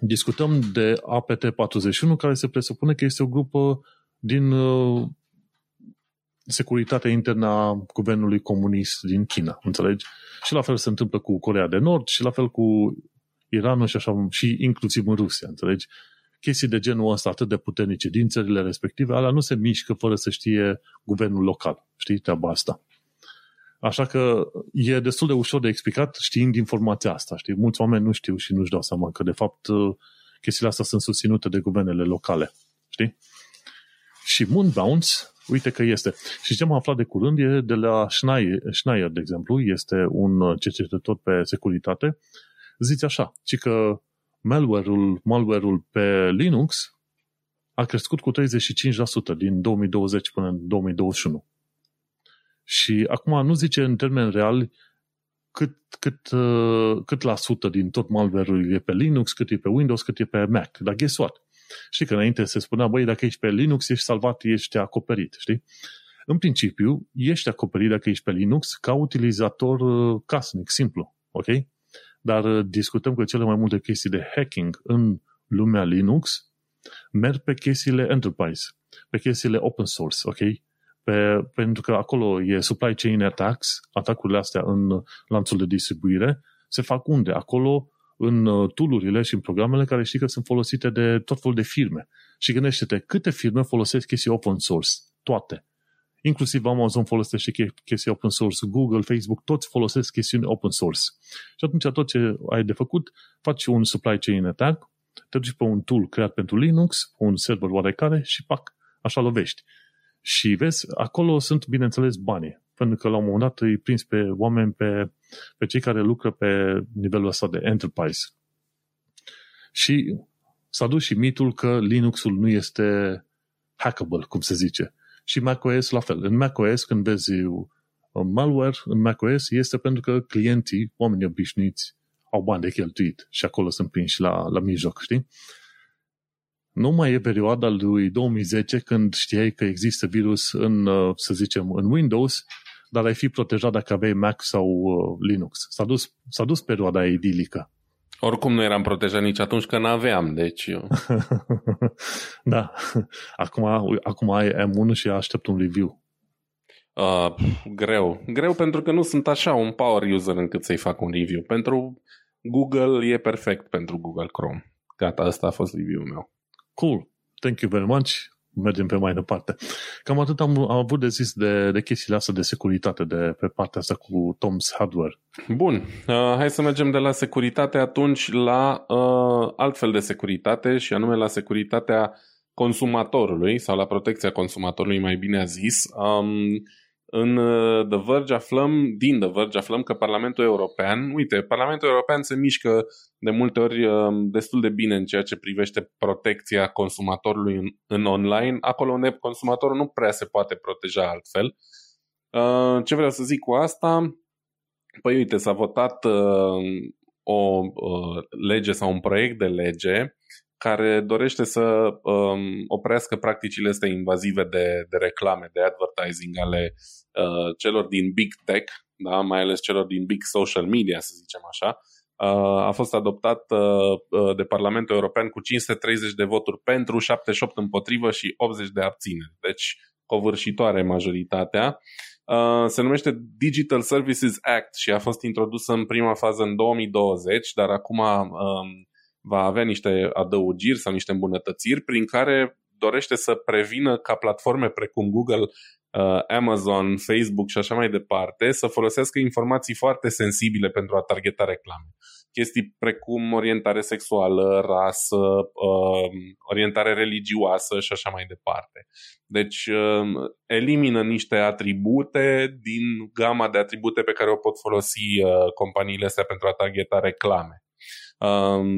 [SPEAKER 1] discutăm de APT41, care se presupune că este o grupă din uh, securitatea internă a guvernului comunist din China, înțelegi? Și la fel se întâmplă cu Corea de Nord și la fel cu Iranul și așa, și inclusiv în Rusia, înțelegi? Chestii de genul ăsta atât de puternice din țările respective, alea nu se mișcă fără să știe guvernul local. Știi treaba asta? Așa că e destul de ușor de explicat știind informația asta. Știi? Mulți oameni nu știu și nu-și dau seama că, de fapt, chestiile astea sunt susținute de guvernele locale. Știi? Și Moonbounce, uite că este. Și ce am aflat de curând e de la Schneier, Schneier de exemplu, este un cercetător pe securitate, zice așa, ci că malware-ul, malware-ul pe Linux a crescut cu 35% din 2020 până în 2021. Și acum nu zice în termen real cât, cât, uh, cât la sută din tot malware-ul e pe Linux, cât e pe Windows, cât e pe Mac. Dar guess what? Știi că înainte se spunea, băi, dacă ești pe Linux, ești salvat, ești acoperit, știi? În principiu, ești acoperit dacă ești pe Linux ca utilizator uh, casnic, simplu, ok? Dar uh, discutăm că cele mai multe chestii de hacking în lumea Linux merg pe chestiile enterprise, pe chestiile open source, ok? Pe, pentru că acolo e supply chain attacks, atacurile astea în lanțul de distribuire, se fac unde? Acolo în uh, tool și în programele care știi că sunt folosite de tot felul de firme. Și gândește-te, câte firme folosesc chestii open source? Toate. Inclusiv Amazon folosește chestii open source, Google, Facebook, toți folosesc chestiuni open source. Și atunci tot ce ai de făcut, faci un supply chain attack, te duci pe un tool creat pentru Linux, un server oarecare și pac, așa lovești. Și vezi, acolo sunt, bineînțeles, banii. Pentru că la un moment dat îi prins pe oameni, pe, pe cei care lucră pe nivelul ăsta de enterprise. Și s-a dus și mitul că Linuxul nu este hackable, cum se zice. Și macOS la fel. În macOS, când vezi malware, în macOS este pentru că clienții, oamenii obișnuiți, au bani de cheltuit și acolo sunt prinși la, la mijloc, știi? Nu mai e perioada lui 2010 când știai că există virus în, uh, să zicem, în Windows, dar ai fi protejat dacă aveai Mac sau uh, Linux. S-a dus, s-a dus perioada idilică.
[SPEAKER 2] Oricum nu eram protejat nici atunci că n-aveam, deci eu...
[SPEAKER 1] da. Acum, acum ai M1 și aștept un review.
[SPEAKER 2] Uh, greu. Greu pentru că nu sunt așa un power user încât să-i fac un review. Pentru Google e perfect pentru Google Chrome. Gata, ăsta a fost review-ul meu.
[SPEAKER 1] Cool. Thank you very much. Mergem pe mai departe. Cam atât am, am avut de zis de, de chestiile astea de securitate de pe partea asta cu Tom's Hardware.
[SPEAKER 2] Bun. Uh, hai să mergem de la securitate atunci la uh, altfel de securitate și anume la securitatea consumatorului sau la protecția consumatorului, mai bine a zis. Um, în uh, The Verge aflăm, din The Verge aflăm că Parlamentul European, uite, Parlamentul European se mișcă de multe ori um, destul de bine în ceea ce privește protecția consumatorului în, în online, acolo unde consumatorul nu prea se poate proteja altfel. Uh, ce vreau să zic cu asta? Păi uite, s-a votat uh, o lege sau un proiect de lege care dorește să um, oprească practicile astea invazive de, de reclame, de advertising ale uh, celor din big tech, da, mai ales celor din big social media, să zicem așa, uh, a fost adoptat uh, uh de Parlamentul European cu 530 de voturi pentru, 78 împotrivă și 80 de abțineri. Deci, covârșitoare majoritatea. Uh, se numește Digital Services Act și a fost introdusă în prima fază în 2020, dar acum um, va avea niște adăugiri sau niște îmbunătățiri prin care dorește să prevină ca platforme precum Google, uh, Amazon, Facebook și așa mai departe să folosească informații foarte sensibile pentru a targeta reclame. Chestii precum orientare sexuală, rasă, uh, orientare religioasă și așa mai departe. Deci uh, elimină niște atribute din gama de atribute pe care o pot folosi companiile astea pentru a targeta reclame um,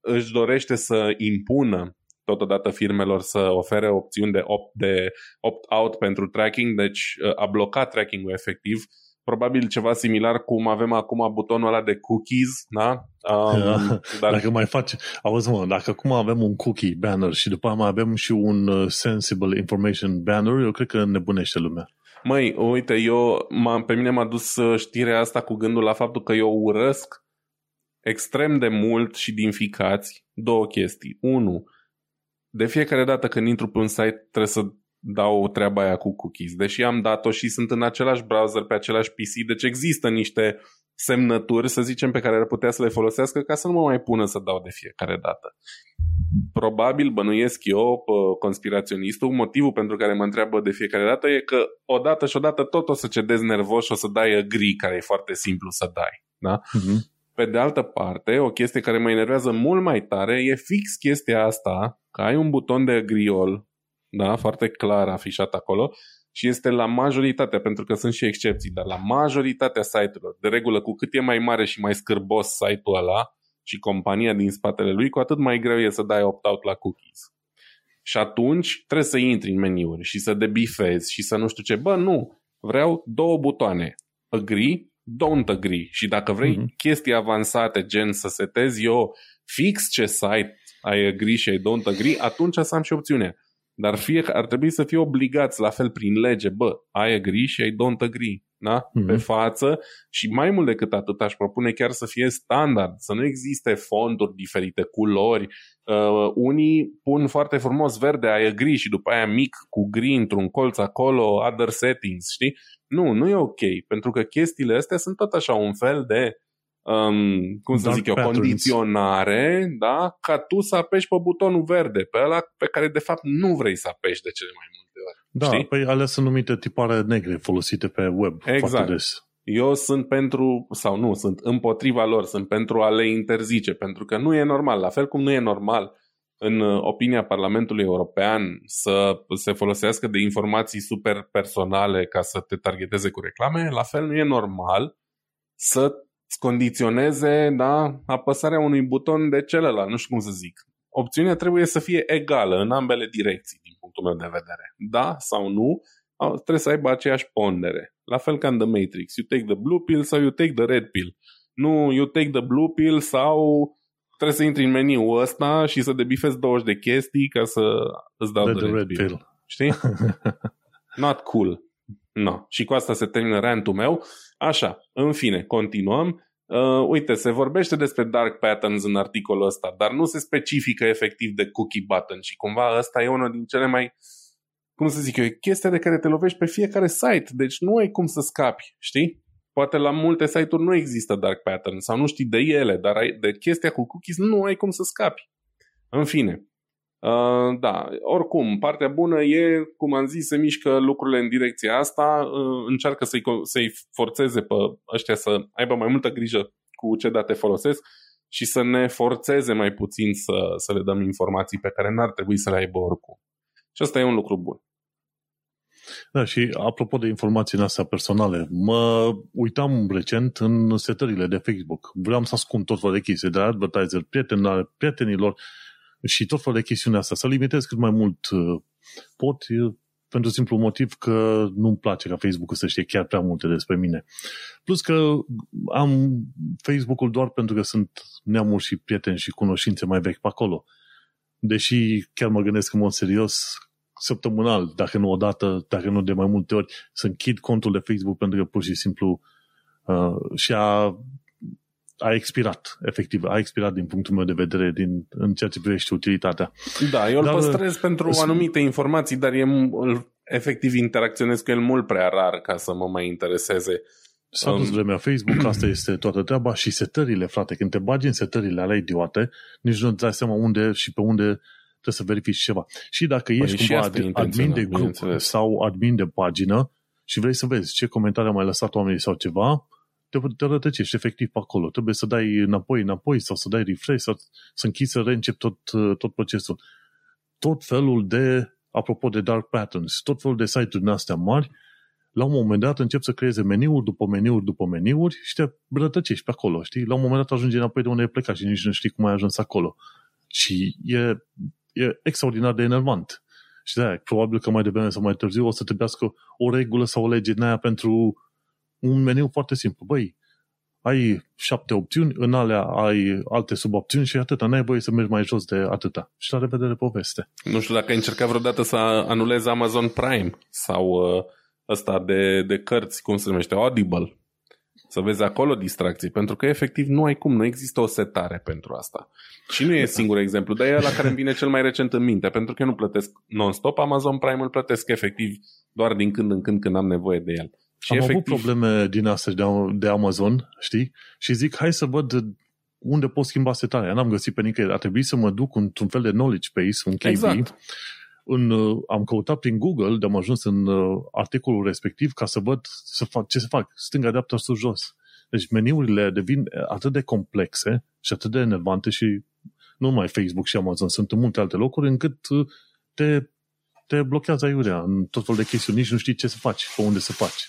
[SPEAKER 2] își dorește să impună totodată firmelor să ofere opțiuni de, opt, de opt-out pentru tracking, deci uh, a blocat tracking-ul efectiv. Probabil ceva similar cum avem acum butonul ăla de cookies, da?
[SPEAKER 1] Um, dar... Dacă mai faci, auzi mă, dacă acum avem un cookie banner și după mai avem și un uh, sensible information banner, eu cred că nebunește lumea.
[SPEAKER 2] Măi, uite, eu, pe mine m-a dus uh, știrea asta cu gândul la faptul că eu urăsc extrem de mult și din ficați două chestii. Unu, de fiecare dată când intru pe un site trebuie să dau treaba aia cu cookies, deși am dat-o și sunt în același browser, pe același PC, deci există niște semnături, să zicem, pe care ar putea să le folosească ca să nu mă mai pună să dau de fiecare dată. Probabil, bănuiesc eu, conspiraționistul, motivul pentru care mă întreabă de fiecare dată e că odată și odată tot o să cedezi nervos și o să dai agree, care e foarte simplu să dai. Da? Uh-huh. Pe de altă parte, o chestie care mă enervează mult mai tare e fix chestia asta, că ai un buton de agriol, da, foarte clar afișat acolo, și este la majoritatea, pentru că sunt și excepții, dar la majoritatea site-urilor, de regulă cu cât e mai mare și mai scârbos site-ul ăla și compania din spatele lui, cu atât mai greu e să dai opt-out la cookies. Și atunci trebuie să intri în meniuri și să debifezi și să nu știu ce. Bă, nu, vreau două butoane. Agree, don't agree. Și dacă vrei mm-hmm. chestii avansate, gen să setezi eu fix ce site ai agree și ai don't agree, atunci să am și opțiunea dar fie, ar trebui să fie obligați la fel prin lege, bă, ai agree și ai don't agree, da? Mm-hmm. Pe față și mai mult decât atât aș propune chiar să fie standard, să nu existe fonturi diferite, culori. Uh, unii pun foarte frumos verde, ai agree și după aia mic cu gri într-un colț acolo, other settings, știi? Nu, nu e ok, pentru că chestiile astea sunt tot așa un fel de um, cum să Dark zic eu, patterns. condiționare, da, ca tu să apeși pe butonul verde, pe ăla pe care de fapt nu vrei să apeși de cele mai multe ori.
[SPEAKER 1] Da, știi? păi alea sunt numite tipare negre folosite pe web exact. foarte des.
[SPEAKER 2] Eu sunt pentru, sau nu, sunt împotriva lor, sunt pentru a le interzice, pentru că nu e normal, la fel cum nu e normal în opinia Parlamentului European să se folosească de informații super personale ca să te targeteze cu reclame, la fel nu e normal să condiționeze da, apăsarea unui buton de celălalt, nu știu cum să zic. Opțiunea trebuie să fie egală în ambele direcții, din punctul meu de vedere. Da sau nu, trebuie să aibă aceeași pondere. La fel ca în The Matrix. You take the blue pill sau you take the red pill. Nu, you take the blue pill sau trebuie să intri în meniu ăsta și să debifezi 20 de chestii ca să îți dau the, the red, pill. pill. Știi? Not cool. No. Și cu asta se termină rantul meu. Așa, în fine, continuăm. Uh, uite, se vorbește despre dark patterns în articolul ăsta, dar nu se specifică efectiv de cookie button și cumva ăsta e unul din cele mai, cum să zic eu, e chestia de care te lovești pe fiecare site, deci nu ai cum să scapi, știi? Poate la multe site-uri nu există dark pattern sau nu știi de ele, dar ai, de chestia cu cookies nu ai cum să scapi. În fine, Uh, da, oricum, partea bună e, cum am zis, se mișcă lucrurile în direcția asta, uh, încearcă să-i, să-i forțeze pe ăștia să aibă mai multă grijă cu ce date folosesc și să ne forțeze mai puțin să, să le dăm informații pe care n-ar trebui să le aibă oricum. Și asta e un lucru bun.
[SPEAKER 1] Da, și apropo de informațiile astea personale, mă uitam recent în setările de Facebook. Vreau să ascund tot felul de chestii de advertiser, prieten, prietenilor, și tot felul de chestiunea asta, să limitez cât mai mult uh, pot, pentru simplu motiv că nu-mi place ca Facebook să știe chiar prea multe despre mine. Plus că am Facebook-ul doar pentru că sunt neamuri și prieteni și cunoștințe mai vechi pe acolo. Deși chiar mă gândesc în mod serios săptămânal, dacă nu odată, dacă nu de mai multe ori, să închid contul de Facebook pentru că pur și simplu uh, și-a a expirat, efectiv, a expirat din punctul meu de vedere din, în ceea ce privește utilitatea.
[SPEAKER 2] Da, eu îl păstrez pentru sunt... anumite informații, dar e, efectiv interacționez cu el mult prea rar ca să mă mai intereseze.
[SPEAKER 1] S-a dus um... vremea Facebook, asta este toată treaba și setările, frate, când te bagi în setările alea idiote, nici nu-ți dai seama unde și pe unde trebuie să verifici ceva. Și dacă păi ești cumva admin de grup sau admin de pagină și vrei să vezi ce comentarii au mai lăsat oamenii sau ceva, te, te rătăcești efectiv pe acolo. Trebuie să dai înapoi, înapoi sau să dai refresh sau să închizi să reîncepi tot, tot procesul. Tot felul de, apropo de dark patterns, tot felul de site-uri din astea mari, la un moment dat încep să creeze meniuri după meniuri după meniuri și te rătăcești pe acolo, știi? La un moment dat ajungi înapoi de unde ai plecat și nici nu știi cum ai ajuns acolo. Și e, e extraordinar de enervant. Și de probabil că mai devreme sau mai târziu o să trebuiască o regulă sau o lege din aia pentru un meniu foarte simplu. Băi, ai șapte opțiuni, în alea ai alte subopțiuni și atâta. N-ai voie să mergi mai jos de atâta. Și la revedere poveste.
[SPEAKER 2] Nu știu dacă ai încercat vreodată să anulezi Amazon Prime sau uh, ăsta de, de cărți, cum se numește, Audible. Să vezi acolo distracții, pentru că efectiv nu ai cum, nu există o setare pentru asta. Și nu e singur exemplu, dar e la care îmi vine cel mai recent în minte, pentru că eu nu plătesc non-stop, Amazon Prime îl plătesc efectiv doar din când în când când am nevoie de el.
[SPEAKER 1] Și am efectiv... avut probleme din astea de, de Amazon, știi? Și zic, hai să văd unde pot schimba setarea. N-am găsit pe nicăieri. A trebuit să mă duc într-un fel de knowledge base, un KB. Exact. În, uh, am căutat prin Google, de am ajuns în uh, articolul respectiv ca să văd să fac, ce să fac. Stânga, dreapta, sus, jos. Deci meniurile devin atât de complexe și atât de enervante și nu numai Facebook și Amazon, sunt în multe alte locuri încât uh, te, te blochează aiurea în tot felul de chestiuni. Nici nu știi ce să faci, pe unde să faci.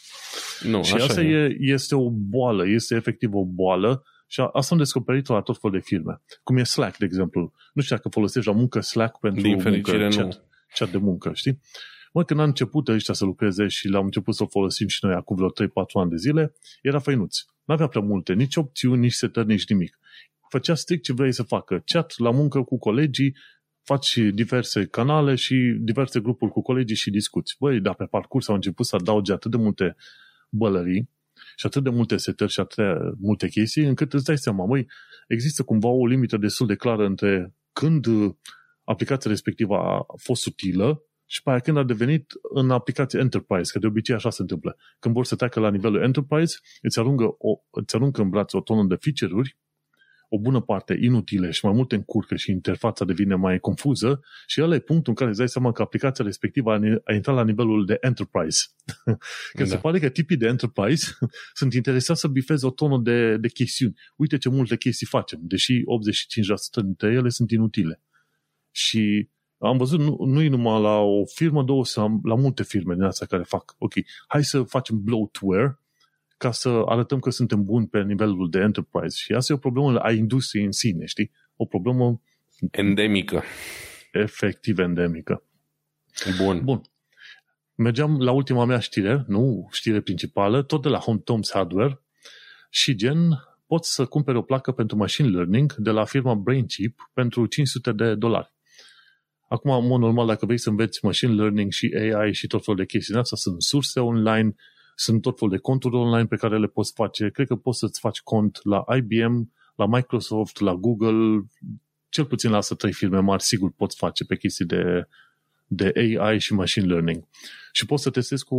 [SPEAKER 1] Nu, și asta e. este o boală, este efectiv o boală și asta am descoperit-o la tot felul de firme. Cum e Slack, de exemplu. Nu știu dacă folosești la muncă Slack pentru Din muncă, nu. chat, chat de muncă, știi? Mă, când am început ăștia să lucreze și l-am început să-l folosim și noi acum vreo 3-4 ani de zile, era făinuț. Nu avea prea multe, nici opțiuni, nici setări, nici nimic. Făcea strict ce vrei să facă. Chat la muncă cu colegii, faci diverse canale și diverse grupuri cu colegii și discuți. Băi, dar pe parcurs au început să adauge atât de multe bălării și atât de multe setări și atât de multe chestii, încât îți dai seama, măi, există cumva o limită destul de clară între când aplicația respectivă a fost utilă și pe aia când a devenit în aplicație Enterprise, că de obicei așa se întâmplă. Când vor să treacă la nivelul Enterprise, îți aruncă, o, îți aruncă în brațe o tonă de feature-uri o bună parte inutile și mai multe încurcă și interfața devine mai confuză și ăla e punctul în care îți dai seama că aplicația respectivă a intrat la nivelul de enterprise. că da. se pare că tipii de enterprise sunt interesați să bifeze o tonă de, de chestiuni. Uite ce multe chestii facem, deși 85% dintre ele sunt inutile. Și am văzut, nu, nu e numai la o firmă, două, la multe firme din astea care fac, ok, hai să facem bloatware, ca să arătăm că suntem buni pe nivelul de enterprise. Și asta e o problemă a industriei în sine, știi? O problemă...
[SPEAKER 2] Endemică.
[SPEAKER 1] Efectiv endemică.
[SPEAKER 2] Bun.
[SPEAKER 1] Bun. Mergeam la ultima mea știre, nu știre principală, tot de la Home Toms Hardware și gen poți să cumperi o placă pentru machine learning de la firma BrainChip pentru 500 de dolari. Acum, în mod normal, dacă vrei să înveți machine learning și AI și tot felul de chestii astea, sunt surse online, sunt tot felul de conturi online pe care le poți face. Cred că poți să-ți faci cont la IBM, la Microsoft, la Google, cel puțin la asta trei firme mari, sigur poți face pe chestii de, de AI și machine learning. Și poți să testezi cu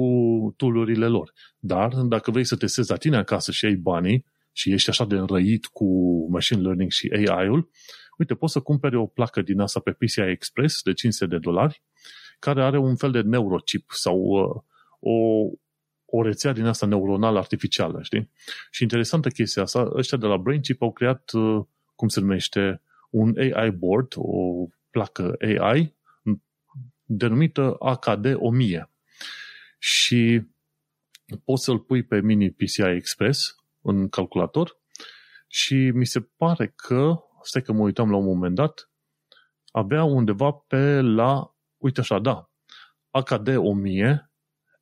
[SPEAKER 1] tool lor. Dar dacă vrei să testezi la tine acasă și ai banii și ești așa de înrăit cu machine learning și AI-ul, uite, poți să cumperi o placă din asta pe PCI Express de 500 de dolari, care are un fel de neurochip sau uh, o, o rețea din asta neuronală artificială, știi? Și interesantă chestia asta, ăștia de la BrainChip au creat, uh, cum se numește, un AI board, o placă AI denumită AKD 1000. Și poți să-l pui pe mini PCI Express în calculator și mi se pare că, stai că mă uitam la un moment dat, avea undeva pe la, uite așa, da, AKD 1000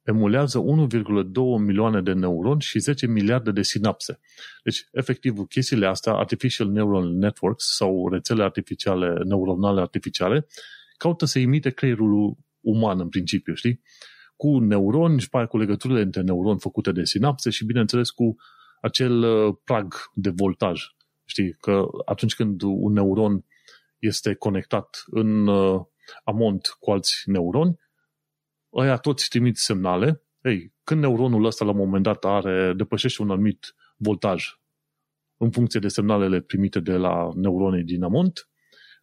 [SPEAKER 1] emulează 1,2 milioane de neuroni și 10 miliarde de sinapse. Deci, efectiv, chestiile astea, Artificial Neural Networks sau rețele artificiale, neuronale artificiale, caută să imite creierul uman în principiu, știi? Cu neuroni și cu legăturile între neuroni făcute de sinapse și, bineînțeles, cu acel uh, prag de voltaj. Știi? Că atunci când un neuron este conectat în uh, amont cu alți neuroni, ăia toți trimit semnale. Ei, când neuronul ăsta la un moment dat are, depășește un anumit voltaj în funcție de semnalele primite de la neuronii din amont,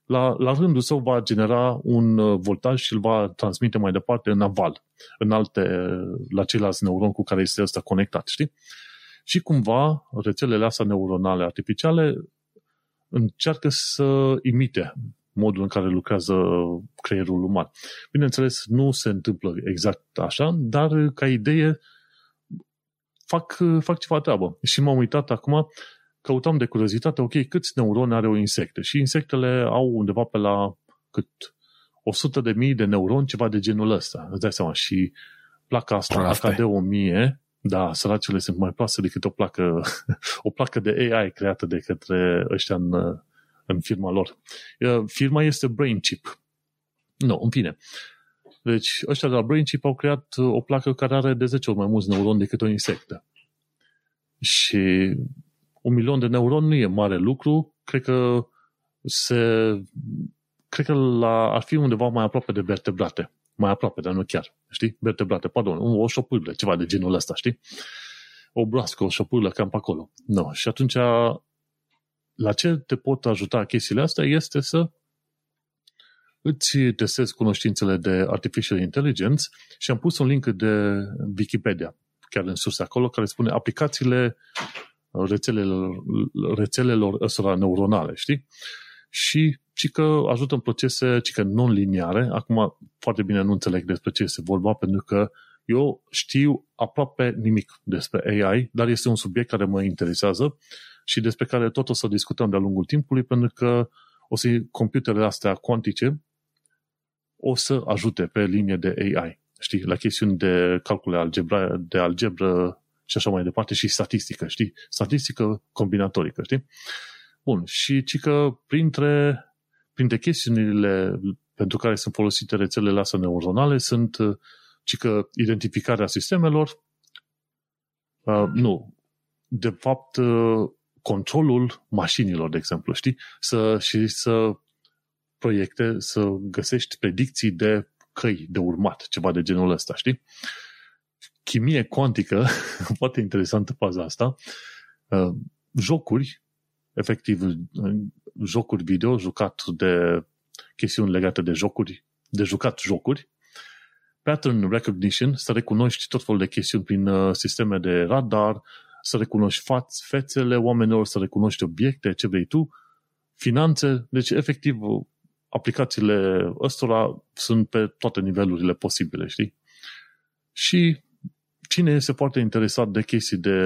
[SPEAKER 1] la, la rândul său va genera un uh, voltaj și îl va transmite mai departe în aval, în alte, la ceilalți neuroni cu care este ăsta conectat, știi? Și cumva rețelele astea neuronale artificiale încearcă să imite modul în care lucrează creierul uman. Bineînțeles, nu se întâmplă exact așa, dar ca idee fac, fac ceva treabă. Și m-am uitat acum, căutam de curiozitate, ok, câți neuroni are o insectă? Și insectele au undeva pe la cât 100 de mii de neuroni, ceva de genul ăsta. Îți dai seama. Și placa asta, AKD 1000, da, săracele sunt mai proaste decât o placă, o placă de AI creată de către ăștia în, în firma lor. Firma este BrainChip. Nu, no, în fine. Deci, ăștia de la BrainChip au creat uh, o placă care are de 10 ori mai mulți neuroni decât o insectă. Și un milion de neuroni nu e mare lucru, cred că se cred că la, ar fi undeva mai aproape de vertebrate. Mai aproape, dar nu chiar. Știi? Vertebrate, pardon, o șopârlă, ceva de genul ăsta, știi? O broască, o șopârlă, cam pe acolo. No. Și atunci, la ce te pot ajuta chestiile astea este să îți testezi cunoștințele de Artificial Intelligence și am pus un link de Wikipedia, chiar în sus acolo, care spune aplicațiile rețelelor, rețelelor ăstora neuronale, știi? Și ci că ajută în procese ci că non-liniare. Acum foarte bine nu înțeleg despre ce este vorba, pentru că eu știu aproape nimic despre AI, dar este un subiect care mă interesează și despre care tot o să discutăm de-a lungul timpului, pentru că o să computerele astea cuantice o să ajute pe linie de AI, știi, la chestiuni de calcule algebra, de algebră și așa mai departe și statistică, știi, statistică combinatorică, știi? Bun, și ci că printre, printre chestiunile pentru care sunt folosite rețelele astea neuronale sunt ci că identificarea sistemelor, uh, nu, de fapt, uh, controlul mașinilor, de exemplu, știi? Să, și să proiecte, să găsești predicții de căi de urmat, ceva de genul ăsta, știi? Chimie cuantică, foarte interesantă faza asta, uh, jocuri, efectiv, jocuri video, jucat de chestiuni legate de jocuri, de jucat jocuri, pattern recognition, să recunoști tot felul de chestiuni prin uh, sisteme de radar, să recunoști faț, fețele oamenilor, să recunoști obiecte, ce vrei tu, finanțe, deci efectiv aplicațiile ăstora sunt pe toate nivelurile posibile, știi? Și cine este foarte interesat de chestii de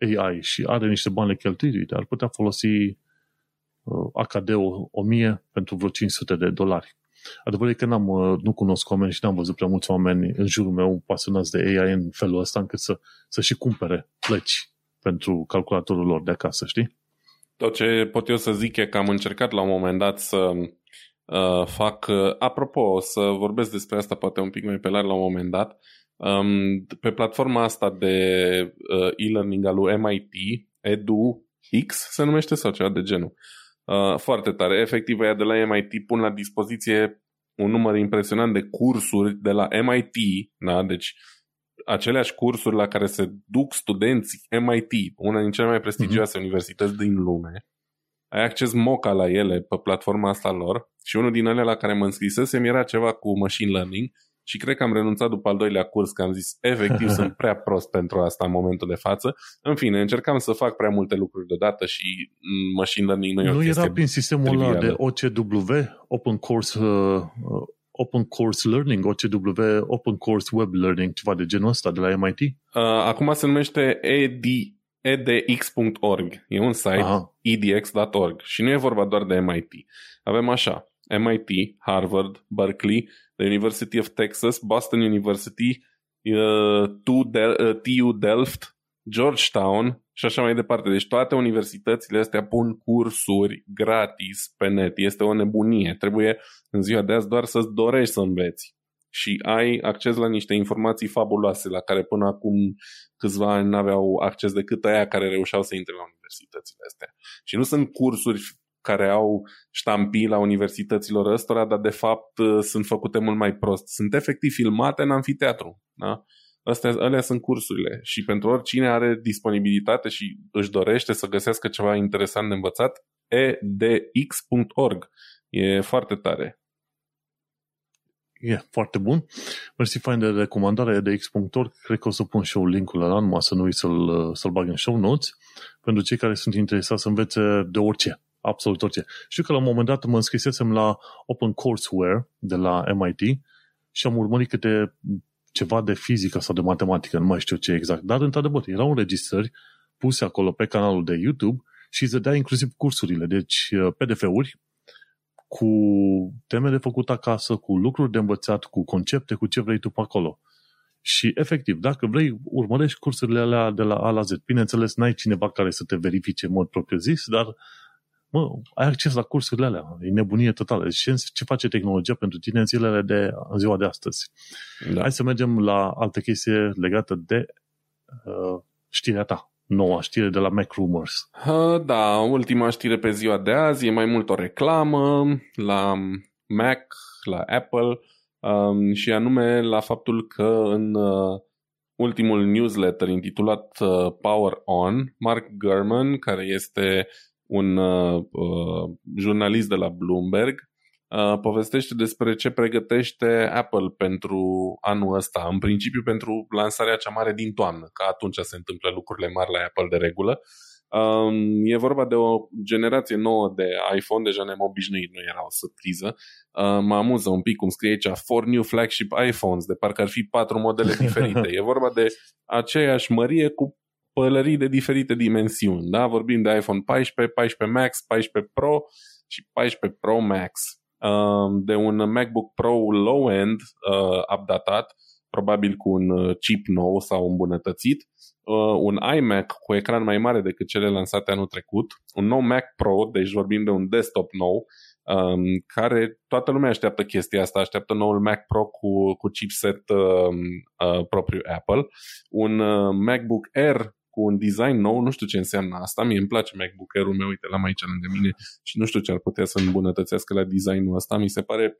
[SPEAKER 1] AI și are niște bani cheltuite, ar putea folosi uh, AKD 1000 pentru vreo 500 de dolari. Adevărul e că n-am, uh, nu cunosc oameni și n-am văzut prea mulți oameni în jurul meu pasionați de AI în felul ăsta încât să, să și cumpere plăci pentru calculatorul lor de acasă, știi?
[SPEAKER 2] Tot ce pot eu să zic e că am încercat la un moment dat să uh, fac... Uh, apropo, o să vorbesc despre asta poate un pic mai pe larg la un moment dat. Um, pe platforma asta de uh, e-learning al lui MIT, EduX se numește sau ceva de genul. Uh, foarte tare. Efectiv, aia de la MIT pun la dispoziție un număr impresionant de cursuri de la MIT, da? deci aceleași cursuri la care se duc studenții MIT, una din cele mai prestigioase uh-huh. universități din lume, ai acces moca la ele pe platforma asta lor și unul din ele la care mă înscrisesem era ceva cu machine learning și cred că am renunțat după al doilea curs, că am zis efectiv sunt prea prost pentru asta în momentul de față. În fine, încercam să fac prea multe lucruri deodată și machine learning nu e
[SPEAKER 1] Nu
[SPEAKER 2] o
[SPEAKER 1] era prin sistemul ăla de OCW, Open Course uh, Open Course Learning, OCW, Open Course Web Learning, ceva de genul ăsta de la MIT? Uh,
[SPEAKER 2] acum se numește ED, edx.org. E un site, Aha. edx.org. Și nu e vorba doar de MIT. Avem așa, MIT, Harvard, Berkeley, the University of Texas, Boston University, uh, TU, Del- uh, TU Delft, Georgetown și așa mai departe. Deci toate universitățile astea pun cursuri gratis pe net. Este o nebunie. Trebuie în ziua de azi doar să-ți dorești să înveți. Și ai acces la niște informații fabuloase la care până acum câțiva ani n-aveau acces decât aia care reușeau să intre la universitățile astea. Și nu sunt cursuri care au ștampii la universităților ăstora, dar de fapt sunt făcute mult mai prost. Sunt efectiv filmate în anfiteatru. Da? Astea, alea sunt cursurile și pentru oricine are disponibilitate și își dorește să găsească ceva interesant de învățat, edx.org. E foarte tare.
[SPEAKER 1] E foarte bun. Mersi fain de recomandare edx.org. Cred că o să pun și eu linkul ăla, numai să nu uit să-l, să-l bag în show notes, pentru cei care sunt interesați să învețe de orice, absolut orice. Știu că la un moment dat mă înscrisesem la Open Courseware de la MIT și am urmărit câte ceva de fizică sau de matematică, nu mai știu ce exact, dar într-adevăr erau înregistrări puse acolo pe canalul de YouTube și îți dădea inclusiv cursurile, deci uh, PDF-uri cu teme de făcut acasă, cu lucruri de învățat, cu concepte, cu ce vrei tu pe acolo. Și efectiv, dacă vrei, urmărești cursurile alea de la A la Z. Bineînțeles, n-ai cineva care să te verifice în mod propriu zis, dar mă, ai acces la cursurile alea. E nebunie totală. Deci ce, ce face tehnologia pentru tine în zilele de în ziua de astăzi? Da. Hai să mergem la altă chestie legată de uh, știrea ta. noua știre de la Mac Rumors.
[SPEAKER 2] Da, ultima știre pe ziua de azi e mai mult o reclamă la Mac, la Apple um, și anume la faptul că în uh, ultimul newsletter intitulat uh, Power On, Mark Gurman, care este un uh, uh, jurnalist de la Bloomberg, uh, povestește despre ce pregătește Apple pentru anul ăsta, în principiu pentru lansarea cea mare din toamnă, că atunci se întâmplă lucrurile mari la Apple de regulă. Um, e vorba de o generație nouă de iPhone, deja ne-am obișnuit, nu era o surpriză. Uh, mă amuză un pic cum scrie aici, four new flagship iPhones, de parcă ar fi patru modele diferite. e vorba de aceeași mărie cu pălării de diferite dimensiuni. Da? Vorbim de iPhone 14, 14 Max, 14 Pro și 14 Pro Max. Um, de un MacBook Pro low-end uh, updatat, probabil cu un uh, chip nou sau îmbunătățit, uh, un iMac cu ecran mai mare decât cele lansate anul trecut, un nou Mac Pro, deci vorbim de un desktop nou, um, care toată lumea așteaptă chestia asta, așteaptă noul Mac Pro cu, cu chipset um, uh, propriu Apple, un uh, MacBook Air cu un design nou, nu știu ce înseamnă asta, mie îmi place MacBook Air-ul meu, uite, l-am aici lângă mine și nu știu ce ar putea să îmbunătățească la designul ăsta, mi se pare,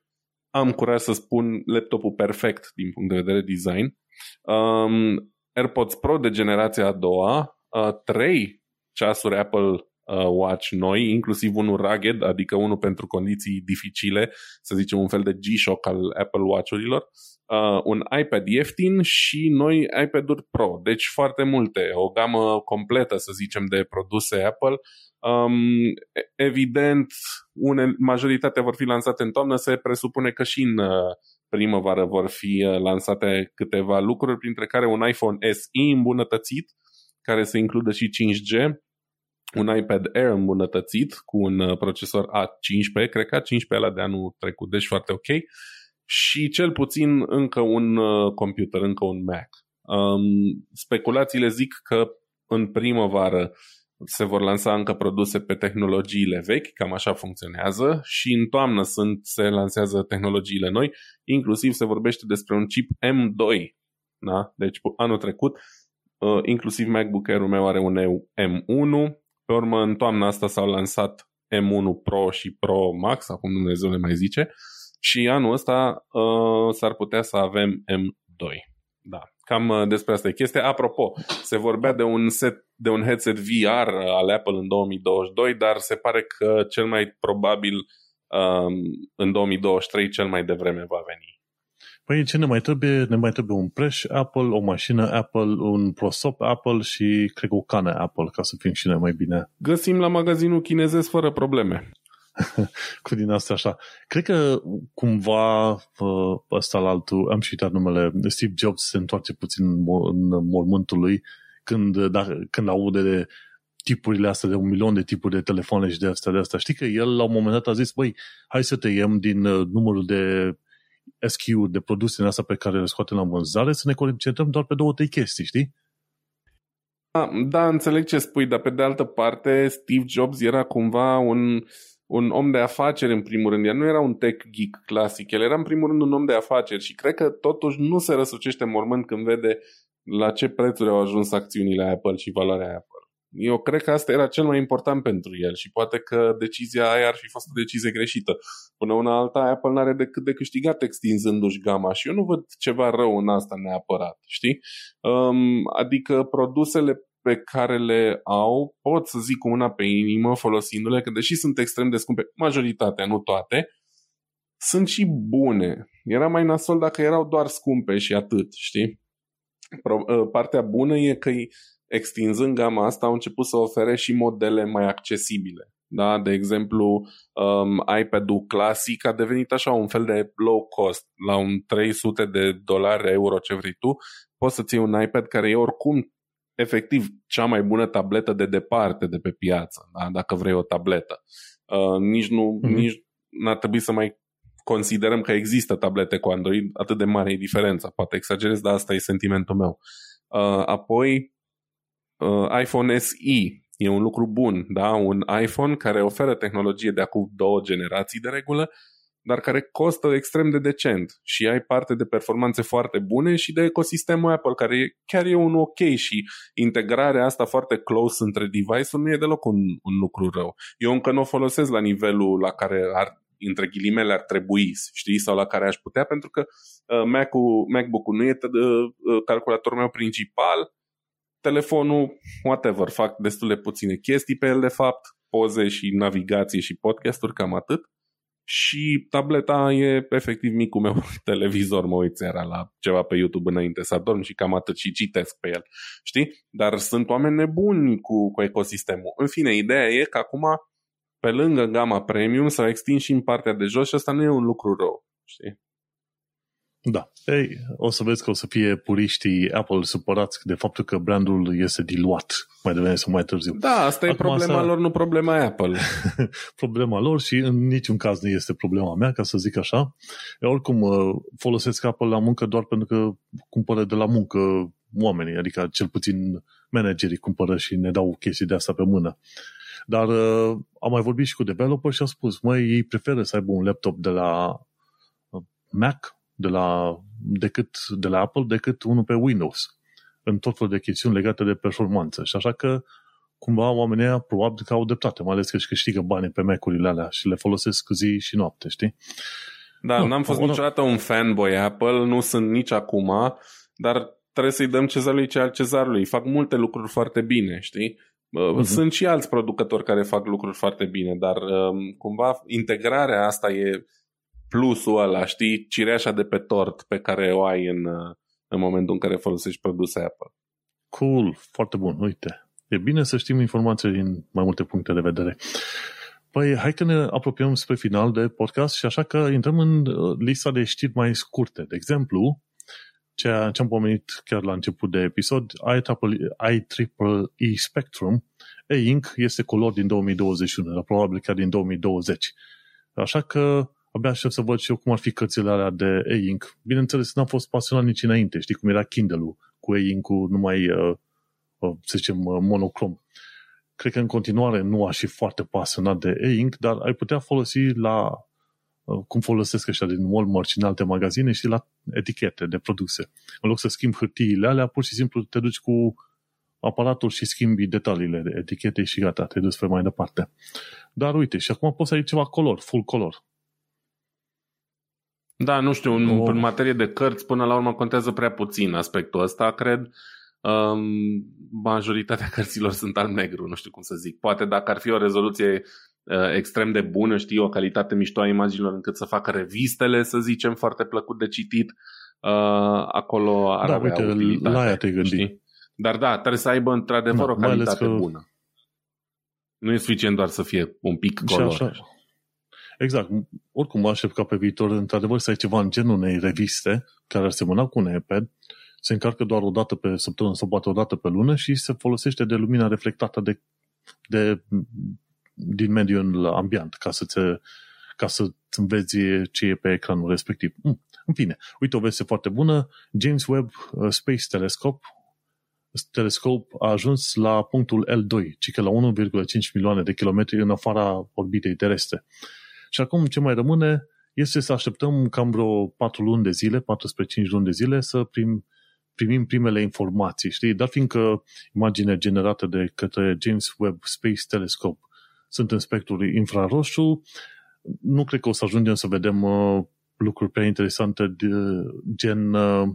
[SPEAKER 2] am curaj să spun, laptopul perfect din punct de vedere design. Um, AirPods Pro de generația a doua, uh, trei ceasuri Apple uh, Watch noi, inclusiv unul rugged, adică unul pentru condiții dificile, să zicem un fel de G-Shock al Apple Watch-urilor, uh, un iPad ieftin și noi iPad-uri Pro. Deci foarte multe, o gamă completă, să zicem, de produse Apple. Um, evident, une, majoritatea vor fi lansate în toamnă, se presupune că și în uh, primăvară vor fi uh, lansate câteva lucruri, printre care un iPhone SE îmbunătățit, care să includă și 5G, un iPad Air îmbunătățit cu un uh, procesor A15, cred că A15 ăla de anul trecut, deci foarte ok, și cel puțin încă un uh, computer, încă un Mac. Um, speculațiile zic că în primăvară se vor lansa încă produse pe tehnologiile vechi, cam așa funcționează, și în toamnă sunt, se lansează tehnologiile noi, inclusiv se vorbește despre un chip M2. Da? Deci anul trecut, uh, inclusiv MacBook Air-ul meu are un M1, pe urmă în toamna asta s-au lansat M1 Pro și Pro Max, acum Dumnezeu le mai zice, și anul ăsta uh, s-ar putea să avem M2. Da, cam uh, despre asta e chestia. Apropo, se vorbea de un set de un headset VR al Apple în 2022, dar se pare că cel mai probabil um, în 2023 cel mai devreme va veni.
[SPEAKER 1] Păi ce ne mai trebuie? Ne mai trebuie un preș Apple, o mașină Apple, un prosop Apple și cred că o cană Apple ca să fim și noi mai bine.
[SPEAKER 2] Găsim la magazinul chinezesc fără probleme.
[SPEAKER 1] cu din asta așa. Cred că cumva ăsta la altul, am și uitat numele, Steve Jobs se întoarce puțin în mormântul lui când, dacă, când aude de tipurile astea, de un milion de tipuri de telefoane și de astea, de astea. Știi că el la un moment dat a zis, băi, hai să tăiem din uh, numărul de SKU de produse din asta pe care le scoatem la vânzare, să ne concentrăm doar pe două, trei chestii, știi?
[SPEAKER 2] Da, da, înțeleg ce spui, dar pe de altă parte Steve Jobs era cumva un, un om de afaceri în primul rând. El nu era un tech geek clasic, el era în primul rând un om de afaceri și cred că totuși nu se răsucește mormânt când vede la ce prețuri au ajuns acțiunile Apple și valoarea Apple. Eu cred că asta era cel mai important pentru el și poate că decizia aia ar fi fost o decizie greșită. Până una alta, Apple n-are decât de câștigat extinzându-și gama și eu nu văd ceva rău în asta neapărat, știi? Um, adică produsele pe care le au, pot să zic cu una pe inimă folosindu-le, că deși sunt extrem de scumpe, majoritatea, nu toate, sunt și bune. Era mai nasol dacă erau doar scumpe și atât, știi? Ă, partea bună e că extinzând gama asta au început să ofere și modele mai accesibile. Da? De exemplu, um, iPad-ul clasic a devenit așa un fel de low cost. La un 300 de dolari, euro, ce vrei tu, poți să-ți iei un iPad care e oricum efectiv cea mai bună tabletă de departe de pe piață, da? dacă vrei o tabletă. Uh, nici nu mm-hmm. nici n-ar trebui să mai considerăm că există tablete cu Android, atât de mare e diferența. Poate exagerez, dar asta e sentimentul meu. Uh, apoi, uh, iPhone SE e un lucru bun, da? Un iPhone care oferă tehnologie de acum două generații de regulă, dar care costă extrem de decent și ai parte de performanțe foarte bune și de ecosistemul Apple, care chiar e un ok și integrarea asta foarte close între device-uri nu e deloc un, un lucru rău. Eu încă nu o folosesc la nivelul la care ar, între ghilimele ar trebui, știi, sau la care aș putea, pentru că uh, Mac-ul, MacBook-ul nu e uh, uh, calculatorul meu principal, telefonul, whatever, fac destul de puține chestii pe el de fapt, poze și navigație și podcasturi, cam atât. Și tableta e efectiv micul meu televizor, mă uit seara la ceva pe YouTube înainte să adorm și cam atât și citesc pe el, știi? Dar sunt oameni nebuni cu, cu ecosistemul. În fine, ideea e că acum, pe lângă gama premium, s-au extins și în partea de jos și asta nu e un lucru rău, știi?
[SPEAKER 1] Da. Ei, o să vezi că o să fie puriștii Apple supărați de faptul că brandul este diluat mai devreme sau mai târziu.
[SPEAKER 2] Da, asta Acum e problema asta... lor, nu problema Apple.
[SPEAKER 1] problema lor și în niciun caz nu este problema mea, ca să zic așa. Eu oricum uh, folosesc Apple la muncă doar pentru că cumpără de la muncă oamenii, adică cel puțin managerii cumpără și ne dau chestii de asta pe mână. Dar uh, am mai vorbit și cu developer și au spus, măi, ei preferă să aibă un laptop de la uh, Mac de la, decât de la Apple decât unul pe Windows în tot felul de chestiuni legate de performanță. Și așa că cumva oamenii ăia probabil că au dreptate, mai ales că își câștigă bani pe Mac-urile alea și le folosesc zi și noapte, știi?
[SPEAKER 2] Da, nu, n-am fost or... niciodată un fanboy Apple, nu sunt nici acum, dar trebuie să-i dăm cezarului ce al cezarului. Fac multe lucruri foarte bine, știi? Uh-huh. Sunt și alți producători care fac lucruri foarte bine, dar um, cumva integrarea asta e plusul ăla, știi, cireașa de pe tort pe care o ai în, în momentul în care folosești produse Apple.
[SPEAKER 1] Cool, foarte bun, uite. E bine să știm informații din mai multe puncte de vedere. Păi, hai că ne apropiem spre final de podcast și așa că intrăm în uh, lista de știri mai scurte. De exemplu, ceea ce am pomenit chiar la început de episod, IEEE Spectrum E-Ink este color din 2021, dar probabil chiar din 2020. Așa că abia aștept să văd și eu cum ar fi cărțile alea de e-ink. Bineînțeles, n-am fost pasionat nici înainte, știi cum era Kindle-ul cu e-ink-ul numai, uh, uh, să zicem, uh, monocrom. Cred că în continuare nu aș fi foarte pasionat de e-ink, dar ai putea folosi la cum folosesc ăștia din Walmart și în alte magazine și la etichete de produse. În loc să schimbi hârtiile alea, pur și simplu te duci cu aparatul și schimbi detaliile de etichete și gata, te duci pe mai departe. Dar uite, și acum poți să ai ceva color, full color.
[SPEAKER 2] Da, nu știu, în, oh. în materie de cărți, până la urmă contează prea puțin aspectul ăsta, cred. Um, majoritatea cărților sunt alb-negru, nu știu cum să zic. Poate dacă ar fi o rezoluție uh, extrem de bună, știi, o calitate mișto a imaginilor încât să facă revistele, să zicem, foarte plăcut de citit, uh, acolo ar
[SPEAKER 1] da,
[SPEAKER 2] avea
[SPEAKER 1] uite, utilitate. La aia te gândi. Știi?
[SPEAKER 2] Dar da, trebuie să aibă într-adevăr da, o calitate că... bună. Nu e suficient doar să fie un pic color. Și așa,
[SPEAKER 1] Exact. Oricum mă aștept ca pe viitor, într-adevăr, să ai ceva în genul unei reviste care ar semăna cu un iPad, se încarcă doar o dată pe săptămână sau poate o dată pe lună și se folosește de lumina reflectată de, de, din mediul ambient ca să ți ca să înveți ce e pe ecranul respectiv. Mm, în fine, uite o veste foarte bună. James Webb uh, Space Telescope telescop a ajuns la punctul L2, ci că la 1,5 milioane de kilometri în afara orbitei terestre. Și acum ce mai rămâne este să așteptăm cam vreo 4 luni de zile, 4 spre 5 luni de zile, să prim, primim primele informații, știi? Dar fiindcă imaginea generată de către James Webb Space Telescope sunt în spectrul infraroșu, nu cred că o să ajungem să vedem uh, lucruri prea interesante de, gen, uh,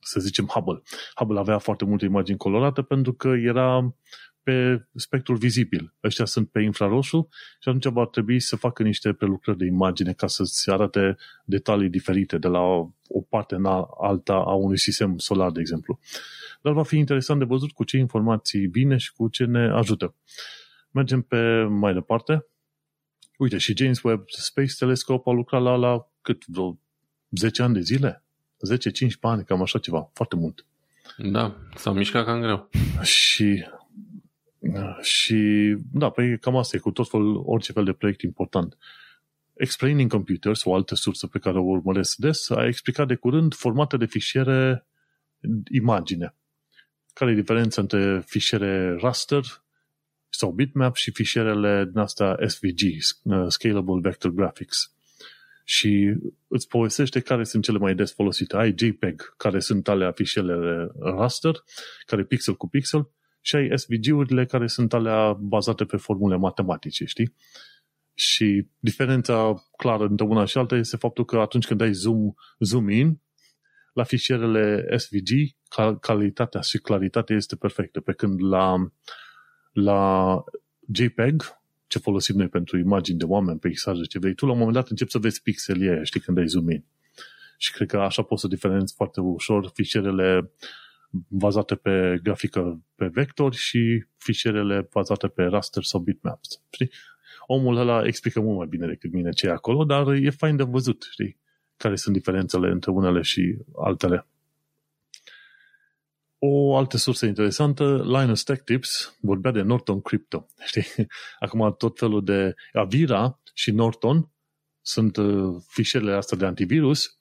[SPEAKER 1] să zicem, Hubble. Hubble avea foarte multe imagini colorate pentru că era pe spectrul vizibil. Ăștia sunt pe infraroșu și atunci va trebui să facă niște prelucrări de imagine ca să-ți arate detalii diferite de la o parte în alta a unui sistem solar, de exemplu. Dar va fi interesant de văzut cu ce informații vine și cu ce ne ajută. Mergem pe mai departe. Uite, și James Webb Space Telescope a lucrat la, la cât, vreo 10 ani de zile? 10-15 ani, cam așa ceva, foarte mult.
[SPEAKER 2] Da, s-au mișcat cam greu.
[SPEAKER 1] Și și da, păi cam asta e cu tot fel, orice fel de proiect important. Explaining Computers, o altă sursă pe care o urmăresc des, a explicat de curând formate de fișiere imagine. Care e diferența între fișiere raster sau bitmap și fișierele din astea SVG, Scalable Vector Graphics. și îți povestește care sunt cele mai des folosite. Ai JPEG, care sunt alea fișierele raster, care pixel cu pixel, și ai SVG-urile care sunt alea bazate pe formule matematice, știi? Și diferența clară între una și alta este faptul că atunci când ai zoom, zoom in, la fișierele SVG, calitatea și claritatea este perfectă, pe când la, la JPEG, ce folosim noi pentru imagini de oameni, peisaje, ce vrei tu, la un moment dat începi să vezi pixelii aia, știi, când ai zoom in. Și cred că așa poți să diferenți foarte ușor fișierele bazate pe grafică pe vector și fișierele bazate pe raster sau bitmaps. Știi? Omul ăla explică mult mai bine decât mine ce e acolo, dar e fain de văzut, știi? Care sunt diferențele între unele și altele. O altă sursă interesantă, Linus Tech Tips, vorbea de Norton Crypto. Știi? Acum tot felul de Avira și Norton sunt uh, fișierele astea de antivirus.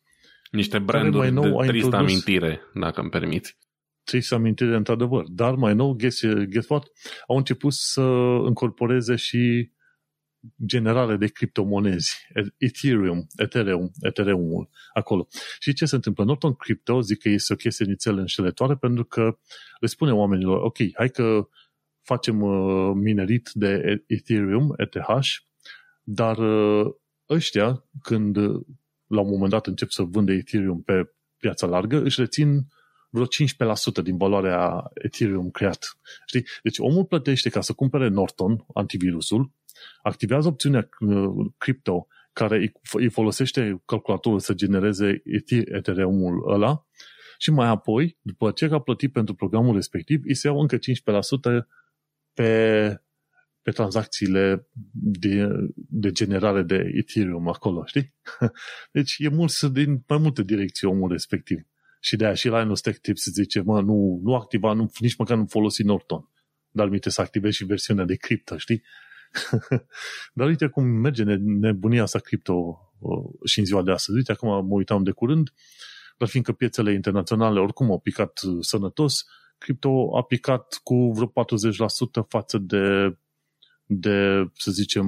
[SPEAKER 2] Niște branduri mai nou de tristă amintire, dacă îmi permiți.
[SPEAKER 1] Tristă amintire, într-adevăr. Dar mai nou, guess, guess what? Au început să încorporeze și generare de criptomonezi, Ethereum, Ethereum, Ethereum acolo. Și ce se întâmplă? Norton Crypto zic că este o chestie nițel înșelătoare pentru că le spune oamenilor, ok, hai că facem uh, minerit de Ethereum, ETH, dar uh, ăștia, când uh, la un moment dat încep să vândă Ethereum pe piața largă, își rețin vreo 15% din valoarea Ethereum creat. Știi? Deci omul plătește ca să cumpere Norton, antivirusul, activează opțiunea uh, crypto care îi folosește calculatorul să genereze Ethereum-ul ăla și mai apoi, după ce a plătit pentru programul respectiv, îi se iau încă 15% pe, pe tranzacțiile de, de generare de Ethereum acolo, știi? Deci e mult din mai multe direcții omul respectiv. Și de aia și Linus Tech Tips zice, mă, nu, nu activa, nu, nici măcar nu folosi Norton. Dar mi să activezi și versiunea de cripto, știi? Dar uite cum merge nebunia asta cripto și în ziua de astăzi. Uite, acum mă uitam de curând, dar fiindcă piețele internaționale oricum au picat uh, sănătos, cripto a picat cu vreo 40% față de, de, să zicem,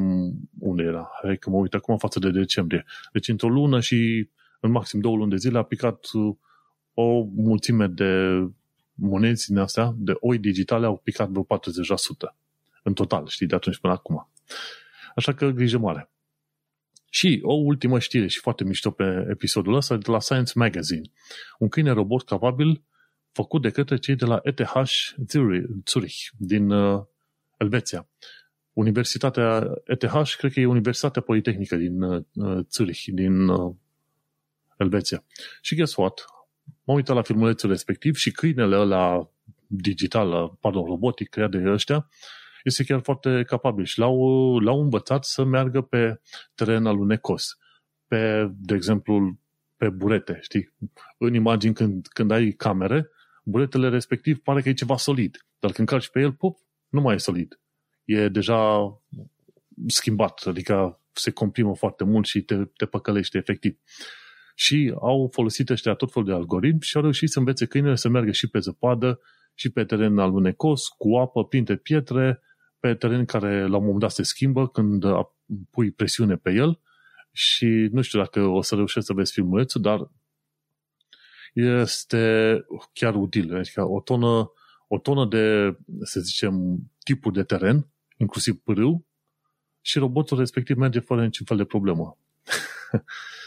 [SPEAKER 1] unde era? Hai că mă uit acum față de decembrie. Deci într-o lună și în maxim două luni de zile a picat uh, o mulțime de monezi din astea, de oi digitale, au picat vreo 40% în total, știi, de atunci până acum. Așa că grijă mare. Și o ultimă știre și foarte mișto pe episodul ăsta de la Science Magazine. Un câine robot capabil făcut de către cei de la ETH Zurich din uh, Elveția. Universitatea ETH, cred că e Universitatea Politehnică din uh, Zurich, din uh, Elveția. Și guess what? M-am uitat la filmulețul respectiv și câinele ăla digital, pardon, robotic creat de ăștia, este chiar foarte capabil și l-au, l-au învățat să meargă pe teren alunecos. Pe, de exemplu, pe burete, știi? În imagini când, când ai camere, buretele respectiv pare că e ceva solid, dar când calci pe el, pop, nu mai e solid. E deja schimbat, adică se comprimă foarte mult și te, te păcălește efectiv. Și au folosit ăștia tot felul de algoritmi și au reușit să învețe câinele să meargă și pe zăpadă, și pe teren alunecos, cu apă, printre pietre, pe teren care la un moment dat se schimbă când pui presiune pe el și nu știu dacă o să reușești să vezi filmulețul, dar este chiar util. Adică o tonă, o tonă de, să zicem, tipuri de teren, inclusiv pârâu, și robotul respectiv merge fără niciun fel de problemă.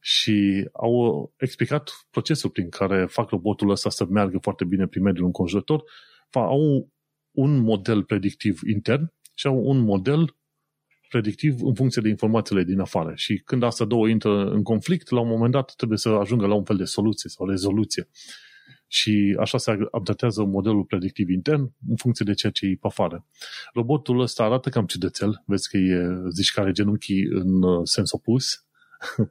[SPEAKER 1] și au explicat procesul prin care fac robotul ăsta să meargă foarte bine prin mediul înconjurător. Au un model predictiv intern și au un model predictiv în funcție de informațiile din afară. Și când astea două intră în conflict, la un moment dat trebuie să ajungă la un fel de soluție sau rezoluție. Și așa se updatează modelul predictiv intern în funcție de ceea ce e pe afară. Robotul ăsta arată cam ciudățel, vezi că e, zici că are genunchii în uh, sens opus,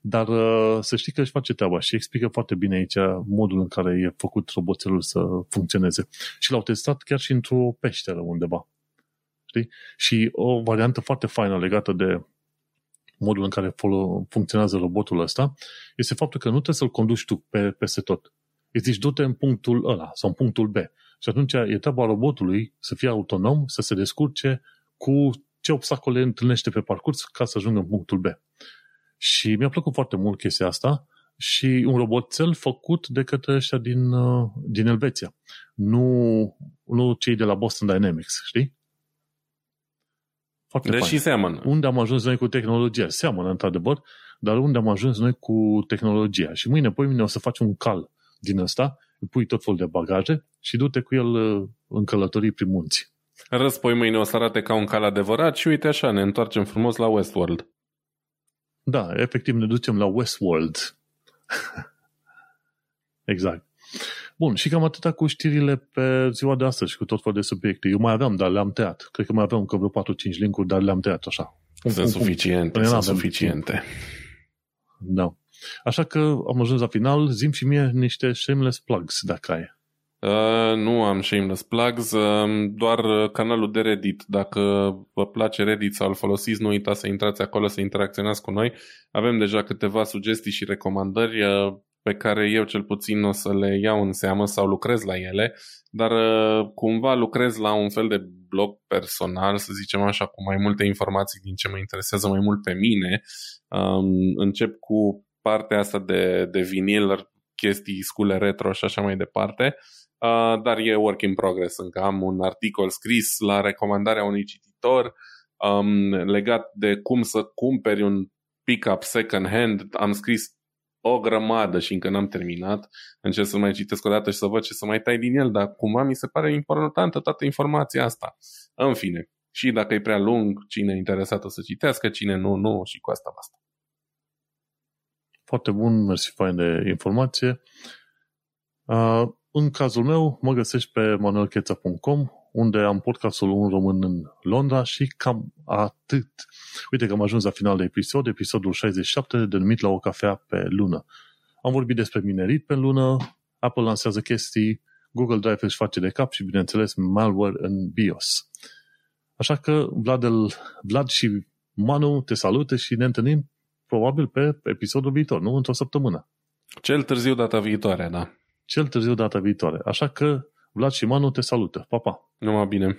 [SPEAKER 1] dar uh, să știi că își face treaba și explică foarte bine aici modul în care e făcut roboțelul să funcționeze. Și l-au testat chiar și într-o peșteră undeva. Știi? Și o variantă foarte faină legată de modul în care funcționează robotul ăsta este faptul că nu trebuie să-l conduci tu pe, peste tot. Îți zici, du-te în punctul ăla sau în punctul B. Și atunci e treaba robotului să fie autonom, să se descurce cu ce obstacole întâlnește pe parcurs ca să ajungă în punctul B. Și mi-a plăcut foarte mult chestia asta și un roboțel făcut de către ăștia din, uh, din Elveția. Nu, nu cei de la Boston Dynamics, știi?
[SPEAKER 2] Foarte deci și seamănă.
[SPEAKER 1] Unde am ajuns noi cu tehnologia? Seamănă, într-adevăr, dar unde am ajuns noi cu tehnologia? Și mâine, poi mine o să faci un cal din ăsta, îi pui tot felul de bagaje și du-te cu el uh, în călătorii prin munți.
[SPEAKER 2] Răspoi mâine o să arate ca un cal adevărat și uite așa, ne întoarcem frumos la Westworld.
[SPEAKER 1] Da, efectiv ne ducem la Westworld. exact. Bun, și cam atâta cu știrile pe ziua de astăzi și cu tot felul de subiecte. Eu mai aveam, dar le-am tăiat. Cred că mai aveam încă vreo 4-5 linkuri, dar le-am tăiat așa.
[SPEAKER 2] Sunt suficiente, sunt suficiente.
[SPEAKER 1] Da. Așa că am ajuns la final. Zim și mie niște shameless plugs, dacă ai.
[SPEAKER 2] Uh, nu am shameless plugs, uh, doar canalul de Reddit. Dacă vă place Reddit sau îl folosiți, nu uitați să intrați acolo să interacționați cu noi. Avem deja câteva sugestii și recomandări uh, pe care eu cel puțin o să le iau în seamă sau lucrez la ele, dar uh, cumva lucrez la un fel de blog personal, să zicem așa, cu mai multe informații din ce mă interesează mai mult pe mine. Um, încep cu partea asta de, de vinil, chestii, scule retro și așa mai departe. Uh, dar e work in progress încă. Am un articol scris la recomandarea unui cititor um, legat de cum să cumperi un pick-up second hand. Am scris o grămadă și încă n-am terminat. Încerc să mai citesc o dată și să văd ce să mai tai din el, dar cumva mi se pare importantă toată informația asta. În fine, și dacă e prea lung, cine e interesat o să citească, cine nu, nu și cu asta basta.
[SPEAKER 1] Foarte bun, mersi fain de informație. Uh, în cazul meu, mă găsești pe manuelcheța.com, unde am podcastul Un Român în Londra și cam atât. Uite că am ajuns la final de episod, episodul 67, denumit la o cafea pe lună. Am vorbit despre minerit pe lună, Apple lansează chestii, Google Drive își face de cap și, bineînțeles, malware în BIOS. Așa că Vlad, el, Vlad și Manu te salută și ne întâlnim probabil pe episodul viitor, nu? Într-o săptămână.
[SPEAKER 2] Cel târziu data viitoare, da.
[SPEAKER 1] Cel târziu data viitoare. Așa că Vlad și Manu te salută. Pa, pa!
[SPEAKER 2] Numai bine!